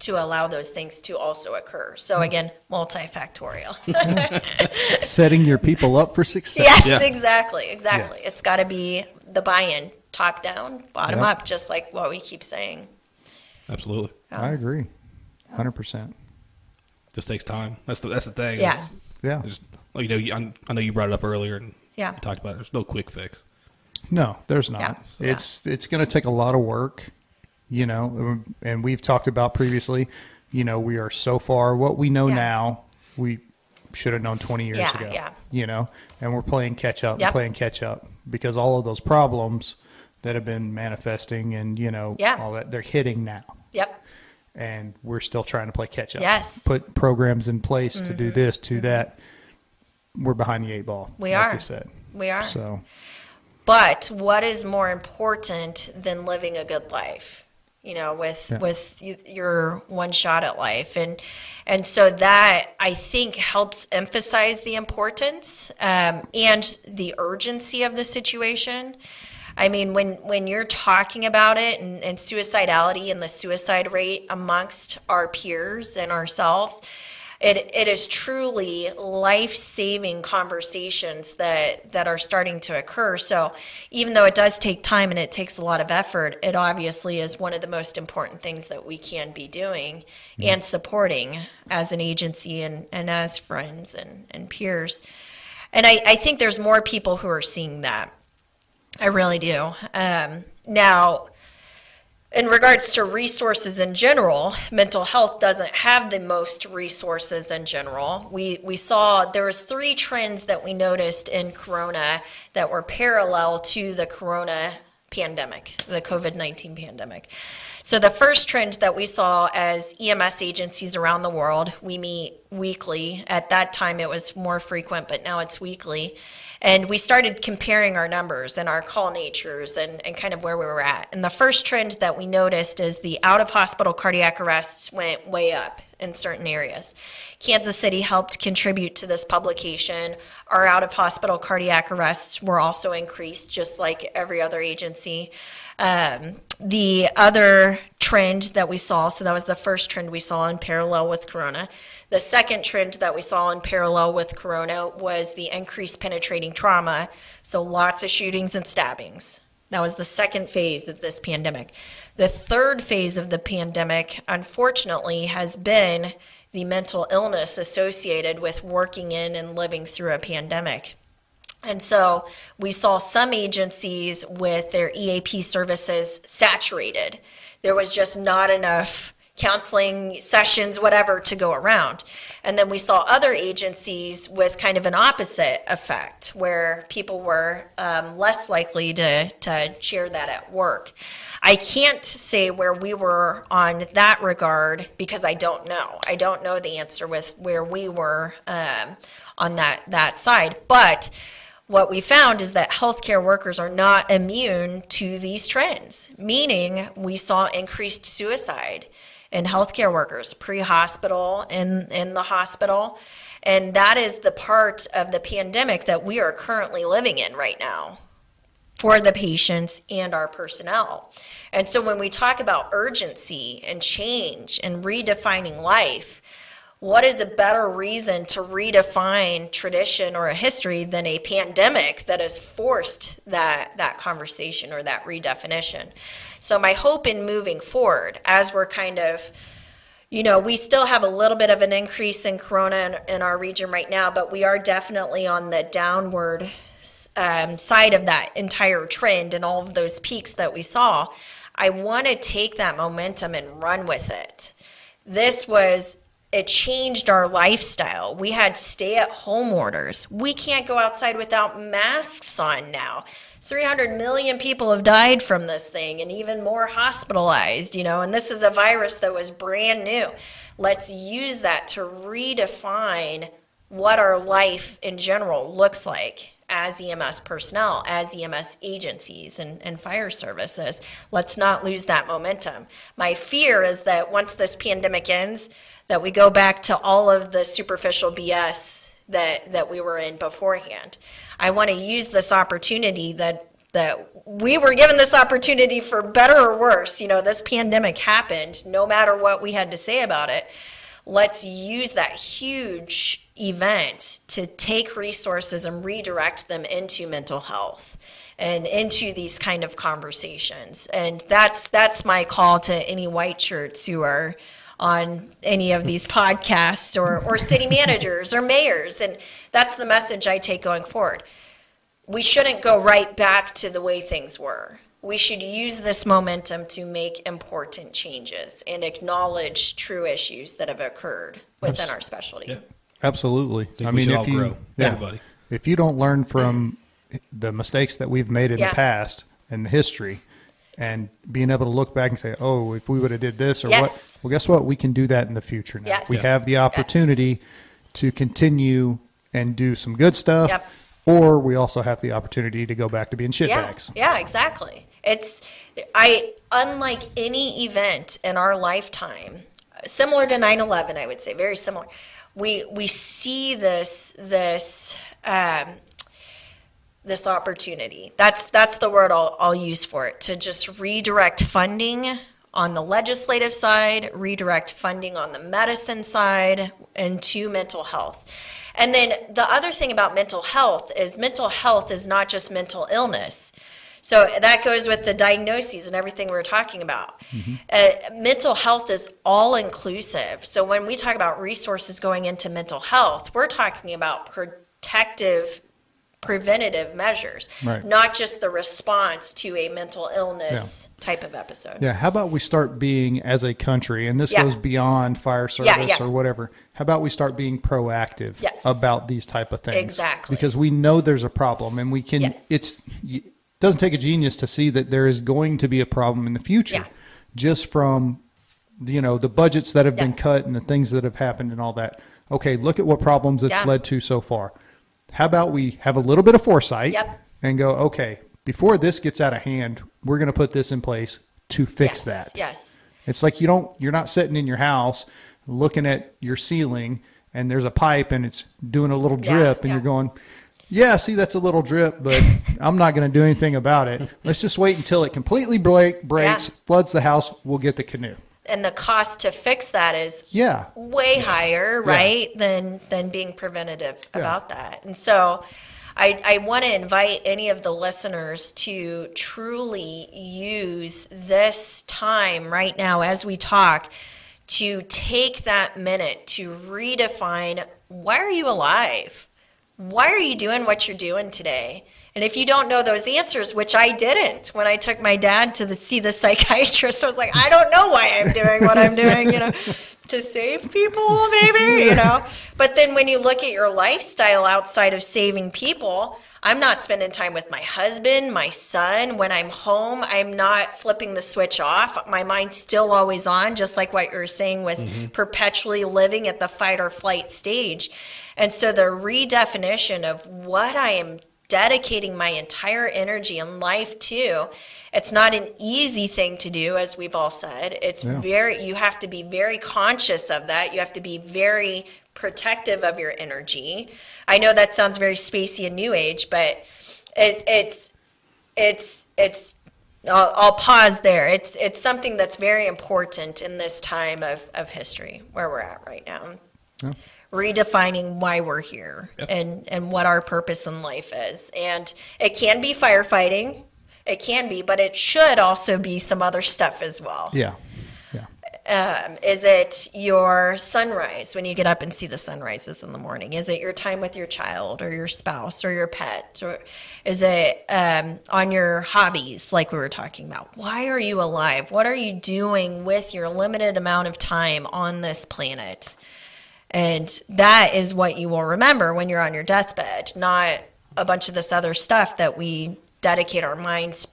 to allow those things to also occur so hmm. again multifactorial Setting your people up for success. Yes, Yeah. exactly, exactly. Yes. It's got to be the buy-in, top down, bottom Yep. up, just like what we keep saying. Absolutely. I agree. 100%. Just takes time. That's the that's the thing. Yeah. It's- Yeah. There's, like, you know, you- I I know you brought it up earlier and Yeah. we talked about it. There's no quick fix. No, there's not. Yeah. It's it's going to take a lot of work, you know, and we've talked about previously, you know, we are so far what we know Yeah. now, we should have known 20 years Yeah, ago. yeah. You know, and we're playing catch up Yep. playing catch up because all of those problems that have been manifesting and, you know, Yeah. all that they're hitting now. Yep. And we're still trying to play catch up. Yes. Mm-hmm. Put programs in place to do this, to that. We're behind the eight ball. We like are. you said. We are. So, But what is more important than living a good life? You know, with Yeah. with your one shot at life, and and so that I think helps emphasize the importance um, and the urgency of the situation. I mean, when when you're talking about it and, and suicidality and the suicide rate amongst our peers and ourselves, it, it is truly life-saving conversations that that are starting to occur. So even though it does take time and it takes a lot of effort it obviously is one of the most important things that we can be doing and supporting as an agency and, and as friends and, and peers. And I, I think there's more people who are seeing that. I really do. Um, now in regards to resources in general, mental health doesn't have the most resources in general. We we saw there was three trends that we noticed in corona that were parallel to the corona pandemic, the COVID-19 pandemic. So the first trend that we saw as EMS agencies around the world, we meet weekly. At that time it was more frequent, but now it's weekly. And we started comparing our numbers and our call natures and, and kind of where we were at. And the first trend that we noticed is the out of hospital cardiac arrests went way up in certain areas. Kansas City helped contribute to this publication. Our out of hospital cardiac arrests were also increased, just like every other agency. Um, the other trend that we saw, so that was the first trend we saw in parallel with Corona. The second trend that we saw in parallel with Corona was the increased penetrating trauma. So lots of shootings and stabbings. That was the second phase of this pandemic. The third phase of the pandemic, unfortunately, has been the mental illness associated with working in and living through a pandemic. And so we saw some agencies with their EAP services saturated. There was just not enough counseling sessions, whatever, to go around. And then we saw other agencies with kind of an opposite effect, where people were um, less likely to, to share that at work. I can't say where we were on that regard because I don't know. I don't know the answer with where we were um, on that, that side. But what we found is that healthcare workers are not immune to these trends, meaning we saw increased suicide in healthcare workers pre-hospital in in the hospital and that is the part of the pandemic that we are currently living in right now for the patients and our personnel. And so when we talk about urgency and change and redefining life, what is a better reason to redefine tradition or a history than a pandemic that has forced that that conversation or that redefinition so my hope in moving forward as we're kind of you know we still have a little bit of an increase in corona in, in our region right now but we are definitely on the downward um, side of that entire trend and all of those peaks that we saw i want to take that momentum and run with it this was it changed our lifestyle. We had stay at home orders. We can't go outside without masks on now. 300 million people have died from this thing and even more hospitalized, you know, and this is a virus that was brand new. Let's use that to redefine what our life in general looks like as EMS personnel, as EMS agencies and, and fire services. Let's not lose that momentum. My fear is that once this pandemic ends, that we go back to all of the superficial BS that, that we were in beforehand. I want to use this opportunity that that we were given this opportunity for better or worse. You know, this pandemic happened, no matter what we had to say about it. Let's use that huge event to take resources and redirect them into mental health and into these kind of conversations. And that's that's my call to any white shirts who are on any of these podcasts or, or city managers or mayors. And that's the message I take going forward. We shouldn't go right back to the way things were. We should use this momentum to make important changes and acknowledge true issues that have occurred within our specialty. Yeah. Absolutely. Think I mean, if all you, grow, yeah, everybody. if you don't learn from the mistakes that we've made in Yeah. the past and the history, and being able to look back and say, "Oh, if we would have did this or Yes. what," well, guess what? We can do that in the future now. Yes. We Yes. have the opportunity to continue and do some good stuff, Yep. or we also have the opportunity to go back to being yeah, shitbags. Yeah, exactly. It's I unlike any event in our lifetime, similar to 9/11, I would say, very similar. We we see this this um, this opportunity. That's that's the word I'll, I'll use for it to just redirect funding on the legislative side, redirect funding on the medicine side, and to mental health. And then the other thing about mental health is mental health is not just mental illness. So that goes with the diagnoses and everything we are talking about. Uh, mental health is all inclusive. So when we talk about resources going into mental health, we're talking about protective, preventative measures, Right. not just the response to a mental illness type of episode. Yeah, how about we start being as a country, and this Yeah. goes beyond fire service Yeah, yeah. or whatever. How about we start being proactive Yes. about these type of things? Exactly. Because we know there's a problem, and we can. Yes. It's it doesn't take a genius to see that there is going to be a problem in the future, Yeah. just from you know the budgets that have been cut and the things that have happened and all that. Okay, look at what problems it's Yeah. led to so far. How about we have a little bit of foresight Yep. and go, okay, before this gets out of hand, we're going to put this in place to fix yes, that. Yes. It's like you don't you're not sitting in your house looking at your ceiling and there's a pipe and it's doing a little Yeah, drip and yeah. you're going, "Yeah, see that's a little drip, but I'm not going to do anything about it. Let's just wait until it completely break, breaks, Yeah. floods the house, we'll get the canoe." And the cost to fix that is Yeah. way higher, right, than than being preventative Yeah. about that. And so I, I want to invite any of the listeners to truly use this time right now as we talk to take that minute to redefine why are you alive? Why are you doing what you're doing today? And if you don't know those answers, which I didn't when I took my dad to the, see the psychiatrist, I was like, I don't know why I'm doing what I'm doing, you know, to save people, maybe, you know. But then when you look at your lifestyle outside of saving people, I'm not spending time with my husband, my son. When I'm home, I'm not flipping the switch off. My mind's still always on, just like what you're saying with mm-hmm. perpetually living at the fight or flight stage. And so the redefinition of what I am dedicating my entire energy and life to, it's not an easy thing to do, as we've all said. It's Yeah. very, you have to be very conscious of that. You have to be very protective of your energy. I know that sounds very spacey and new age, but it, it's, it's, it's, I'll, I'll pause there. It's, it's something that's very important in this time of, of history where we're at right now. Redefining why we're here Yep. and and what our purpose in life is. And it can be firefighting, it can be, but it should also be some other stuff as well. Yeah. Yeah. Um, is it your sunrise when you get up and see the sunrises in the morning? Is it your time with your child or your spouse or your pet? Or is it um, on your hobbies, like we were talking about? Why are you alive? What are you doing with your limited amount of time on this planet? And that is what you will remember when you're on your deathbed, not a bunch of this other stuff that we dedicate our minds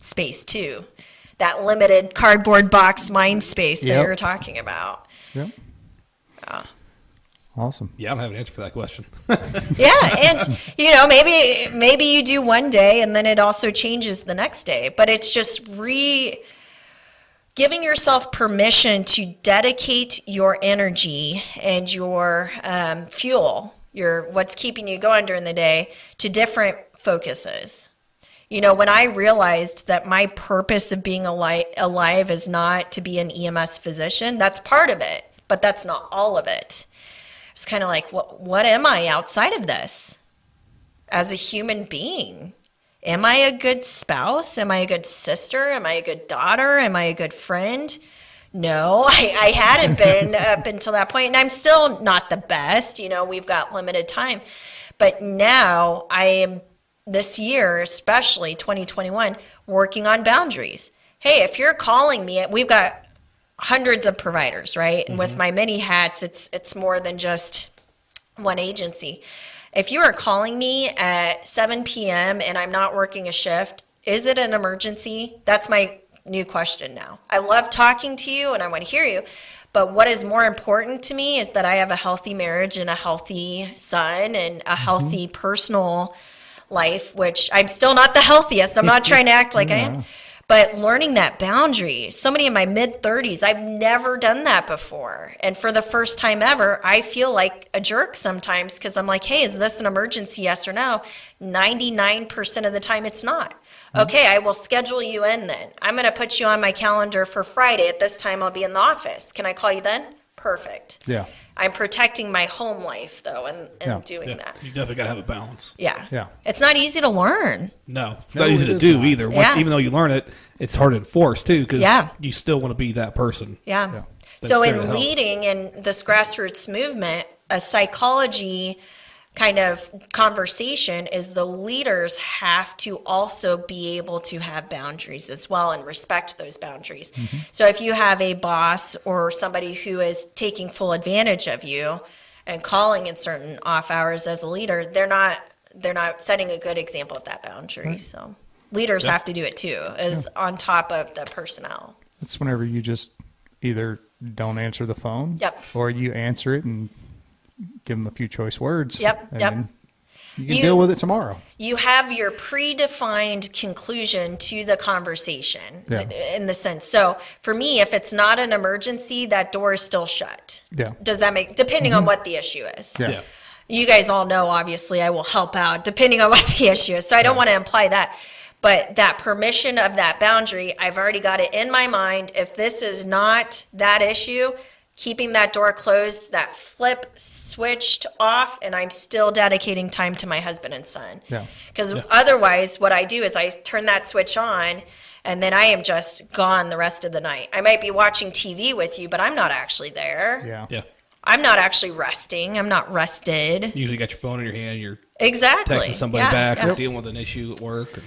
space to. That limited cardboard box mind space that Yep. you're talking about. Yep. Awesome. Yeah, I don't have an answer for that question. Yeah, and you know, maybe maybe you do one day and then it also changes the next day, but it's just re giving yourself permission to dedicate your energy and your um, fuel, your what's keeping you going during the day to different focuses. You know, when I realized that my purpose of being alive, alive is not to be an EMS physician, that's part of it, but that's not all of it. It's kind of like, what, what am I outside of this as a human being? Am I a good spouse? Am I a good sister? Am I a good daughter? Am I a good friend? No, I, I hadn't been up until that point, and I'm still not the best. You know, we've got limited time. But now I am, this year, especially 2021, working on boundaries. Hey, if you're calling me, we've got hundreds of providers, right? And with mm-hmm. my many hats, it's it's more than just one agency. If you are calling me at 7 p.m. and I'm not working a shift, is it an emergency? That's my new question now. I love talking to you and I want to hear you, but what is more important to me is that I have a healthy marriage and a healthy son and a mm-hmm. healthy personal life, which I'm still not the healthiest. I'm not trying to act like I am. But learning that boundary, somebody in my mid 30s, I've never done that before. And for the first time ever, I feel like a jerk sometimes because I'm like, hey, is this an emergency? Yes or no? 99% of the time, it's not. Mm-hmm. Okay, I will schedule you in then. I'm going to put you on my calendar for Friday. At this time, I'll be in the office. Can I call you then? Perfect. Yeah. I'm protecting my home life though and, and Yeah. doing Yeah, that. you definitely got to have a balance. Yeah. Yeah. It's not easy to learn. No, it's No, not easy it to is do not. either. Once, Yeah. Even though you learn it, it's hard to enforce too because Yeah. you still want to be that person. Yeah. Yeah. So That's there to in help. leading in this grassroots movement, a psychology kind of conversation is the leaders have to also be able to have boundaries as well and respect those boundaries. Mm-hmm. So if you have a boss or somebody who is taking full advantage of you and calling in certain off hours as a leader, they're not they're not setting a good example of that boundary. So leaders have to do it too, as on top of the personnel. It's whenever you just either don't answer the phone Yep. or you answer it and give them a few choice words. Yep, and yep. You can You- deal with it tomorrow. you have your predefined conclusion to the conversation Yeah. in the sense so for me if it's not an emergency that door is still shut Yeah. Mm-hmm. does that make depending on what the issue is Yeah. Yeah. you guys all know obviously i will help out depending on what the issue is so i don't want to imply that but that permission of that boundary i've already got it in my mind if this is not that issue keeping that door closed that flip switched off and i'm still dedicating time to my husband and son Yeah. because otherwise what i do is i turn that switch on and then i am just gone the rest of the night i might be watching tv with you but i'm not actually there Yeah. Yeah. i'm not actually resting i'm not rested You usually got your phone in your hand. You're Exactly. texting somebody Yeah, back Yeah. or dealing with an issue at work. And,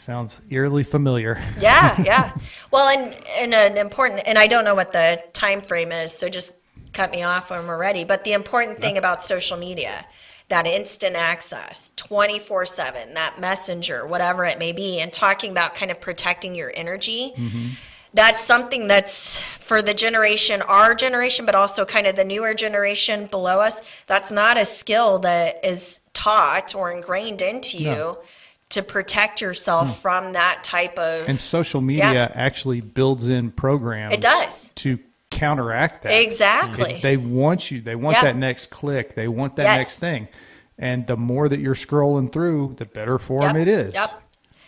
Sounds eerily familiar. yeah, yeah. Well, and and an important, and I don't know what the time frame is, so just cut me off when we're ready. But the important thing about social media, that instant access, twenty four seven, that messenger, whatever it may be, and talking about kind of protecting your energy. Mm-hmm. That's something that's for the generation, our generation, but also kind of the newer generation below us. That's not a skill that is taught or ingrained into you No. To protect yourself hmm. from that type of And social media actually builds in programs. It does. To counteract that. Exactly. They want you. They want Yeah. that next click. They want that Yes. next thing. And the more that you're scrolling through, the better for Yep, them it is. Yep.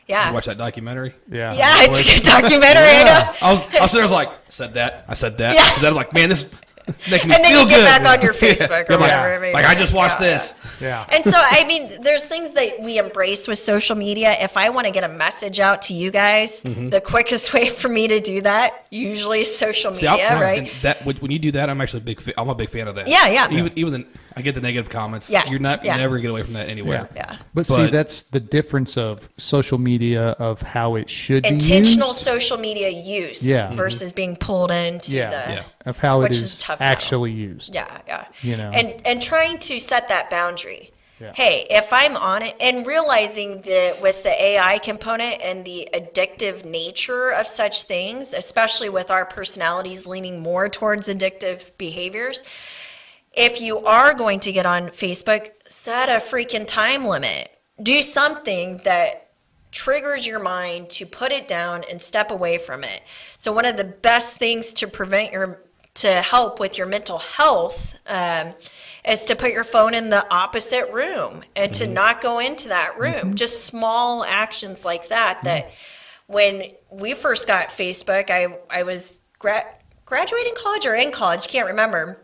you Yeah. watch that documentary. Yeah. Yeah, it's a good documentary. I know. I was, I was there. I was like, I said that. I said that. Yeah. I said that. I'm like, man, this. making me and then feel you get good. back on your Facebook or I'm whatever. it may like. I just watched Yeah, this. Yeah. And so, I mean, there's things that we embrace with social media. If I want to get a message out to you guys, Mm-hmm. the quickest way for me to do that usually is social media, I'll- right? and That when when you do that, I'm actually a big. Fa- I'm a big fan of that. Yeah, yeah. Even even the, I get the negative comments. Yeah, you're not. yeah. Never gonna get away from that anywhere. Yeah. But, see, that's the difference of social media of how it should Intentional be used. social media use Yeah. versus being pulled into Yeah. the Yeah. Of how it Which is, is now. actually used. Yeah, yeah. You know. And and trying to set that boundary. Yeah. Hey, if I'm on it and realizing that with the AI component and the addictive nature of such things, especially with our personalities leaning more towards addictive behaviors, if you are going to get on Facebook, set a freaking time limit. Do something that triggers your mind to put it down and step away from it. So one of the best things to prevent your to help with your mental health um, is to put your phone in the opposite room and to mm-hmm. not go into that room. Mm-hmm. Just small actions like that. That mm-hmm. when we first got Facebook, I I was gra- graduating college or in college, can't remember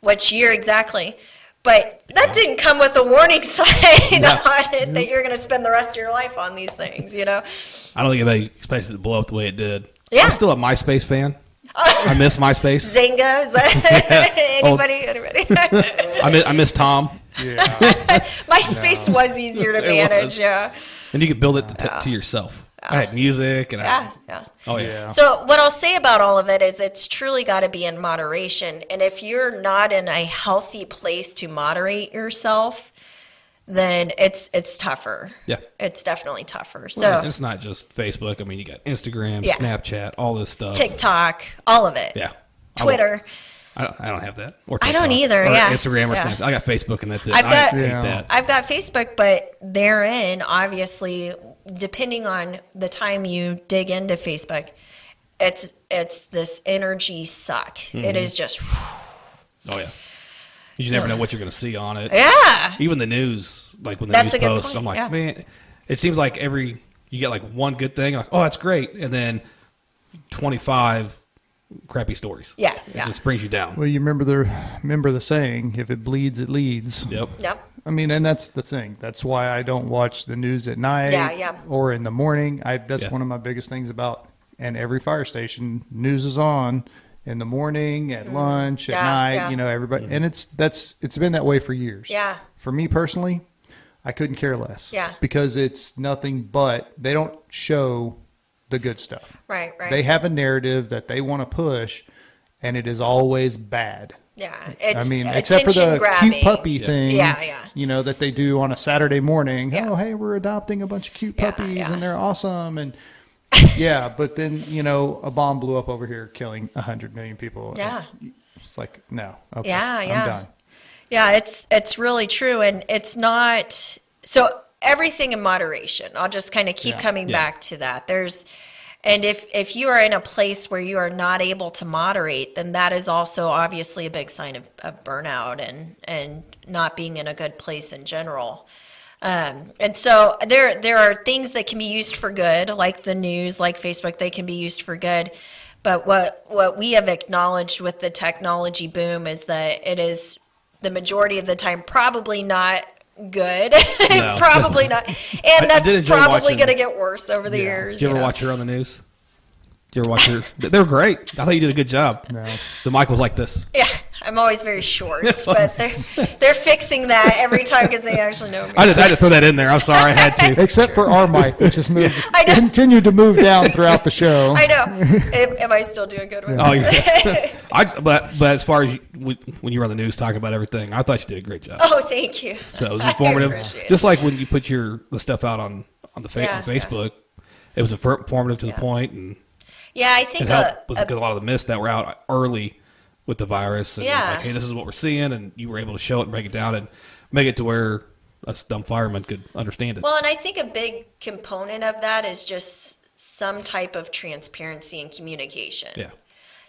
which year exactly. But that didn't come with a warning sign on it that you're going to spend the rest of your life on these things, you know? I don't think anybody expected it to blow up the way it did. Yeah. I'm still a MySpace fan. I miss MySpace. Zynga, is that Old- oh. anybody? Anybody? I miss, I miss Tom. Yeah. MySpace was easier to manage, was. yeah. And you could build it to, to yourself. I had music and I Yeah, yeah. oh yeah. Yeah. So what I'll say about all of it is it's truly got to be in moderation. And if you're not in a healthy place to moderate yourself, then it's it's tougher. Yeah. It's definitely tougher. So and it's not just Facebook. I mean, you got Instagram, Yeah. Snapchat, all this stuff. TikTok, all of it. Yeah. Twitter. I don't, I don't have that. Or I don't either, Or yeah. Instagram or Yeah. Snapchat. I got Facebook and that's it. I've I got- hate Yeah. that. I've got Facebook, but therein, obviously, depending on the time you dig into Facebook, it's it's this energy suck. Mm-hmm. It is just Oh yeah. You So- never know what you're going to see on it. yeah. Even the news, like when the That's news a posts, point, I'm like, yeah. man, it seems like every you get like one good thing, like oh that's great, and then 25 crappy stories. Yeah, it yeah. just brings you down. Well, you remember the remember the saying, if it bleeds, it leads. Yep. Yep. I mean, and that's the thing. That's why I don't watch the news at night Yeah, yeah. or in the morning. I that's Yeah. one of my biggest things about and every fire station news is on in the morning, at lunch, at Mm-hmm. Yeah, night, yeah. you know, everybody and it's that's it's been that way for years. Yeah. For me personally, I couldn't care less. Yeah. Because it's nothing but they don't show the good stuff. Right. Right. They have a narrative that they want to push and it is always bad. yeah. It's I mean, except for attention the grabbing. cute puppy Yeah. thing. Yeah, yeah. You know, that they do on a Saturday morning. Yeah. Oh, hey, we're adopting a bunch of cute Yeah, puppies yeah. and they're awesome. And yeah, but then, you know, a bomb blew up over here killing 100 million people. Yeah. It's like, no. Okay, Yeah, I'm yeah. done. Yeah, it's it's really true, and it's not so everything in moderation. I'll just kind of keep Yeah. coming Yeah. back to that. There's and if if you are in a place where you are not able to moderate, then that is also obviously a big sign of, of burnout and and not being in a good place in general. Um, and so there there are things that can be used for good, like the news, like Facebook. They can be used for good. But what what we have acknowledged with the technology boom is that it is the majority of the time probably not good. No. probably not, I and that's probably going to get worse over the Yeah. years. Did you ever know? watch her on the news? Did you ever watch her? They're great. I thought you did a good job. No. The mic was like this. Yeah, I'm always very short, but they're they're fixing that every time because they actually know me. I just had to throw that in there. I'm sorry, I had to. Except for our mic, which has moved, I know. continued to move down throughout the show. I know. am, am I still doing good with Oh, it? yeah. I, but but as far as you, when you were on the news talking about everything, I thought you did a great job. Oh, thank you. So it was informative. appreciate. Just like when you put your the stuff out on on the fa- Yeah, on Facebook, it was informative to Yeah. the point and Yeah, I think it a, with a- a lot of the myths that were out early with the virus. And Yeah. like, hey, this is what we're seeing, and you were able to show it and break it down and make it to where us dumb firemen could understand it. well, and I think a big component of that is just some type of transparency and communication. yeah.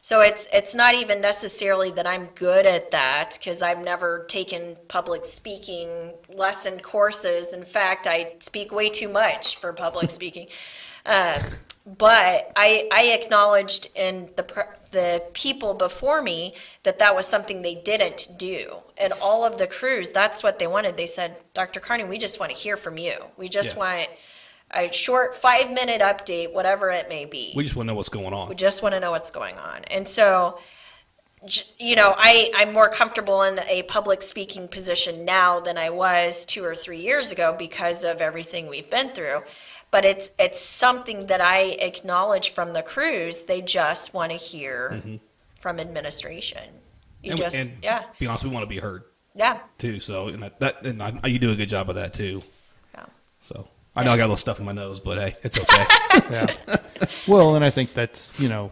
So it's it's not even necessarily that I'm good at that because I've never taken public speaking lesson courses. In fact, I speak way too much for public speaking. Um, but I, I acknowledged in the the people before me that that was something they didn't do, and all of the crews that's what they wanted. They said, Dr. Carney, we just want to hear from you. We just Yeah. want a short five minute update, whatever it may be. We just want to know what's going on. We just want to know what's going on. And so, you know, I, I'm more comfortable in a public speaking position now than I was two or three years ago because of everything we've been through. But it's it's something that I acknowledge from the crews. They just want to hear mm-hmm. from administration. You and, just and yeah be honest, we want to be heard yeah too. So and that, that and I, you do a good job of that too. yeah So I know I got a little stuff in my nose, but hey, it's okay. Yeah. well, and I think that's you know,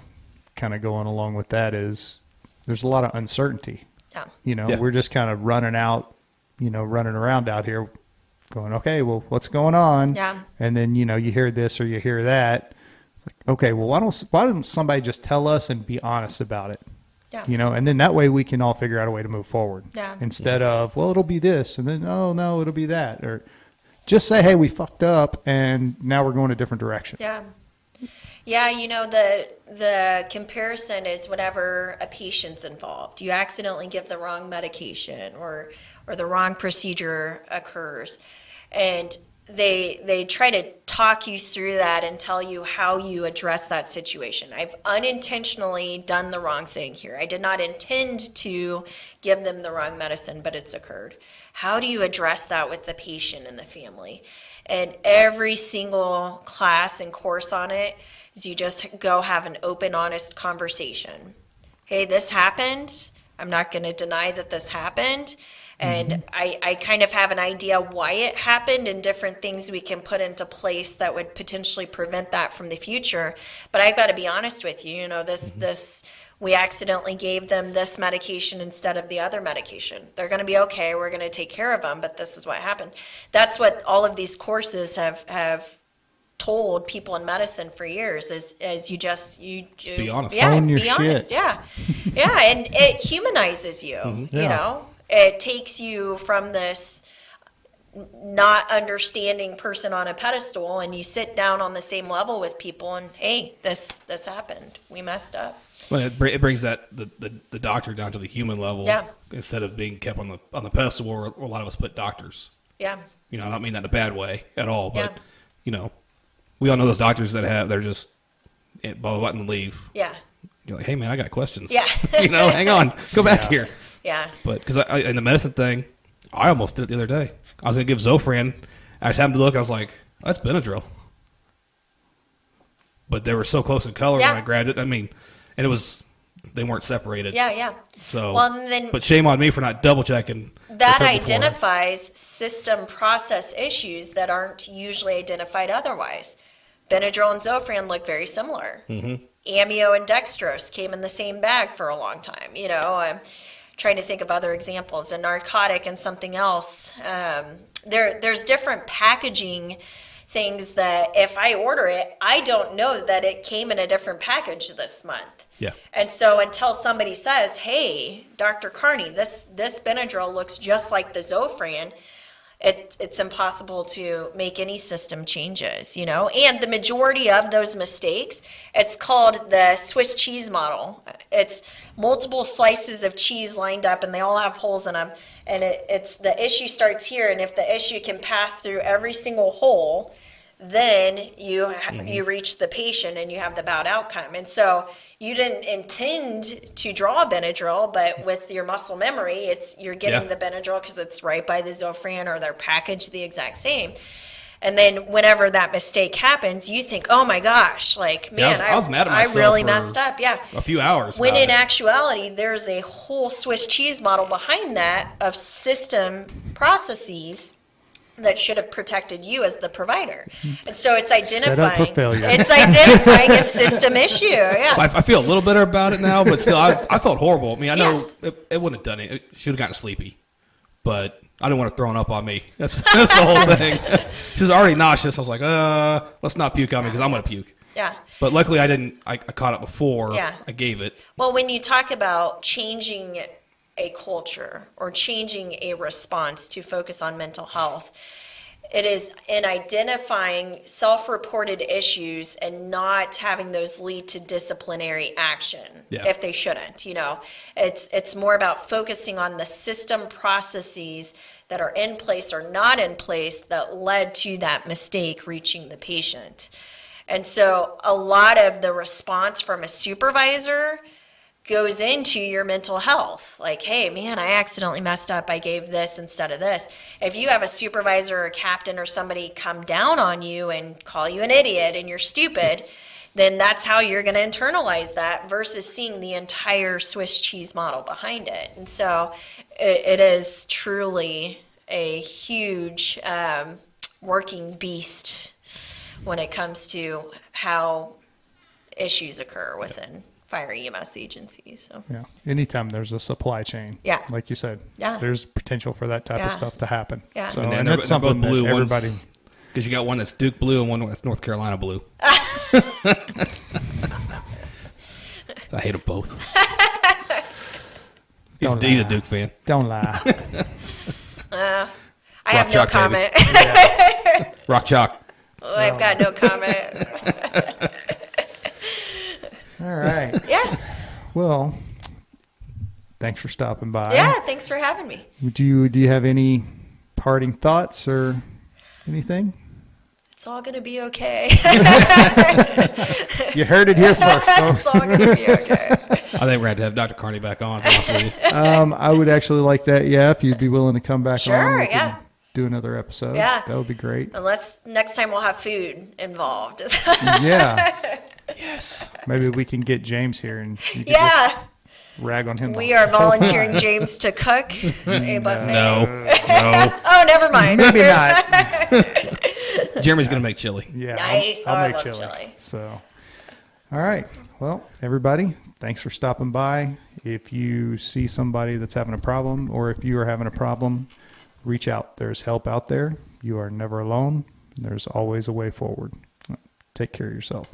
kind of going along with that is there's a lot of uncertainty. yeah You know, Yeah. we're just kind of running out, you know, running around out here, going, okay, well, what's going on? Yeah. And then you know you hear this or you hear that. It's like, okay, well, why don't why don't somebody just tell us and be honest about it? yeah You know, and then that way we can all figure out a way to move forward. Yeah. Instead of, well, it'll be this, and then, oh no, it'll be that, or just say, hey, we fucked up, and now we're going a different direction. Yeah. Yeah, you know the the comparison is whenever a patient's involved, you accidentally give the wrong medication or or the wrong procedure occurs, and they they try to talk you through that and tell you how you address that situation. I've unintentionally done the wrong thing here. I did not intend to give them the wrong medicine, but it's occurred. How do you address that with the patient and the family? And every single class and course on it is you just go have an open, honest conversation. Hey, this happened. I'm not going to deny that this happened. And mm-hmm. I, I kind of have an idea why it happened and different things we can put into place that would potentially prevent that from the future. But I've got to be honest with you, you know, this, mm-hmm. this, we accidentally gave them this medication instead of the other medication. They're going to be okay. We're going to take care of them, but this is what happened. That's what all of these courses have, have told people in medicine for years is, is you just, you, you Be honest. Yeah, be honest. Yeah. Yeah. And it humanizes you, mm-hmm. you Yeah. know, it takes you from this not understanding person on a pedestal and you sit down on the same level with people and hey this this happened we messed up Well, it, br- it brings that the, the, the doctor down to the human level Yeah. instead of being kept on the on the pedestal where a lot of us put doctors. yeah You know, I don't mean that in a bad way at all, but Yeah. you know, we all know those doctors that have they're just eh, blah blah button leave. yeah You're like, hey man, I got questions. Yeah. you know, hang on, go back here. Yeah But because I, I, in the medicine thing, I almost did it the other day. I was gonna give Zofran. I just happened to look. I was like, that's Benadryl. But they were so close in color Yeah. when I grabbed it. I mean, and it was they weren't separated. yeah yeah So, well then but shame on me for not double checking. that the pill before. identifies system process issues that aren't usually identified otherwise. Benadryl and Zofran look very similar. Mm-hmm. Amio and dextrose came in the same bag for a long time. You know, I'm trying to think of other examples. A narcotic and something else. Um, there, there's different packaging things that if I order it, I don't know that it came in a different package this month. Yeah. And so until somebody says, "Hey, Dr. Carney, this this Benadryl looks just like the Zofran," it, it's impossible to make any system changes, you know. And the majority of those mistakes, it's called the Swiss cheese model. It's multiple slices of cheese lined up, and they all have holes in them. And it, it's the issue starts here, and if the issue can pass through every single hole, then you ha- mm-hmm. you reach the patient and you have the bad outcome. And so you didn't intend to draw Benadryl, but with your muscle memory, it's you're getting Yeah. the Benadryl because it's right by the Zofran or they're packaged the exact same. And then whenever that mistake happens, you think, "Oh my gosh, like Yeah, I man, was- I was mad at I really messed up." Yeah. A few hours. When in it. actuality, there's a whole Swiss cheese model behind that of system processes that should have protected you as the provider. And so it's identifying Set up for failure. It's identifying a system issue. Yeah. I, I feel a little better about it now, but still, I, I felt horrible. I mean, I know it, it wouldn't have done it. She would have gotten sleepy, but I didn't want to throw up on me. That's that's the whole thing. She was already nauseous. I was like, uh, let's not puke on me because I'm gonna puke. Yeah. But luckily, I didn't. I, I caught it before. Yeah. I gave it. Well, when you talk about changing a culture or changing a response to focus on mental health, it is in identifying self-reported issues and not having those lead to disciplinary action Yeah. if they shouldn't you know it's it's more about focusing on the system processes that are in place or not in place that led to that mistake reaching the patient and so a lot of the response from a supervisor goes into your mental health. Like, hey, man, I accidentally messed up. I gave this instead of this. If you have a supervisor or a captain or somebody come down on you and call you an idiot and you're stupid, then that's how you're going to internalize that versus seeing the entire Swiss cheese model behind it. And so it, it is truly a huge um, working beast when it comes to how issues occur within fire EMS agencies. So Yeah. Anytime there's a supply chain. Yeah. Like you said. Yeah. There's potential for that type Yeah. of stuff to happen. Yeah. So, And and, then they're- that's something blue. that One's- everybody. Because you got one that's Duke blue and one that's North Carolina blue. I hate them both. He's, Don't he's a. Duke fan. Don't lie. Uh, I have no chalk, baby. comment. Rock chalk. Oh, I've got no comment. All right. Yeah. Well, thanks for stopping by. Yeah. Thanks for having me. Would you do you have any parting thoughts or anything? It's all going to be okay. You heard it here first, it's folks. all going to be okay. I think we're going to have Dr. Carney back on. to be honest with you. Um, I would actually like that. Yeah, if you'd be willing to come back Sure, on, we can yeah. Do another episode. Yeah. that would be great. Unless next time we'll have food involved. Yeah, Yes. maybe we can get James here and you can yeah. just rag on him. We are volunteering James to cook a mm, buffet. No. No. Oh, never mind. Maybe not. Jeremy's going to make chili. Yeah, Nice. I'll, Oh, I'll I make love chili. chili. So, all right. Well, everybody, thanks for stopping by. If you see somebody that's having a problem, or if you are having a problem, reach out. There's help out there. You are never alone. There's always a way forward. Take care of yourself.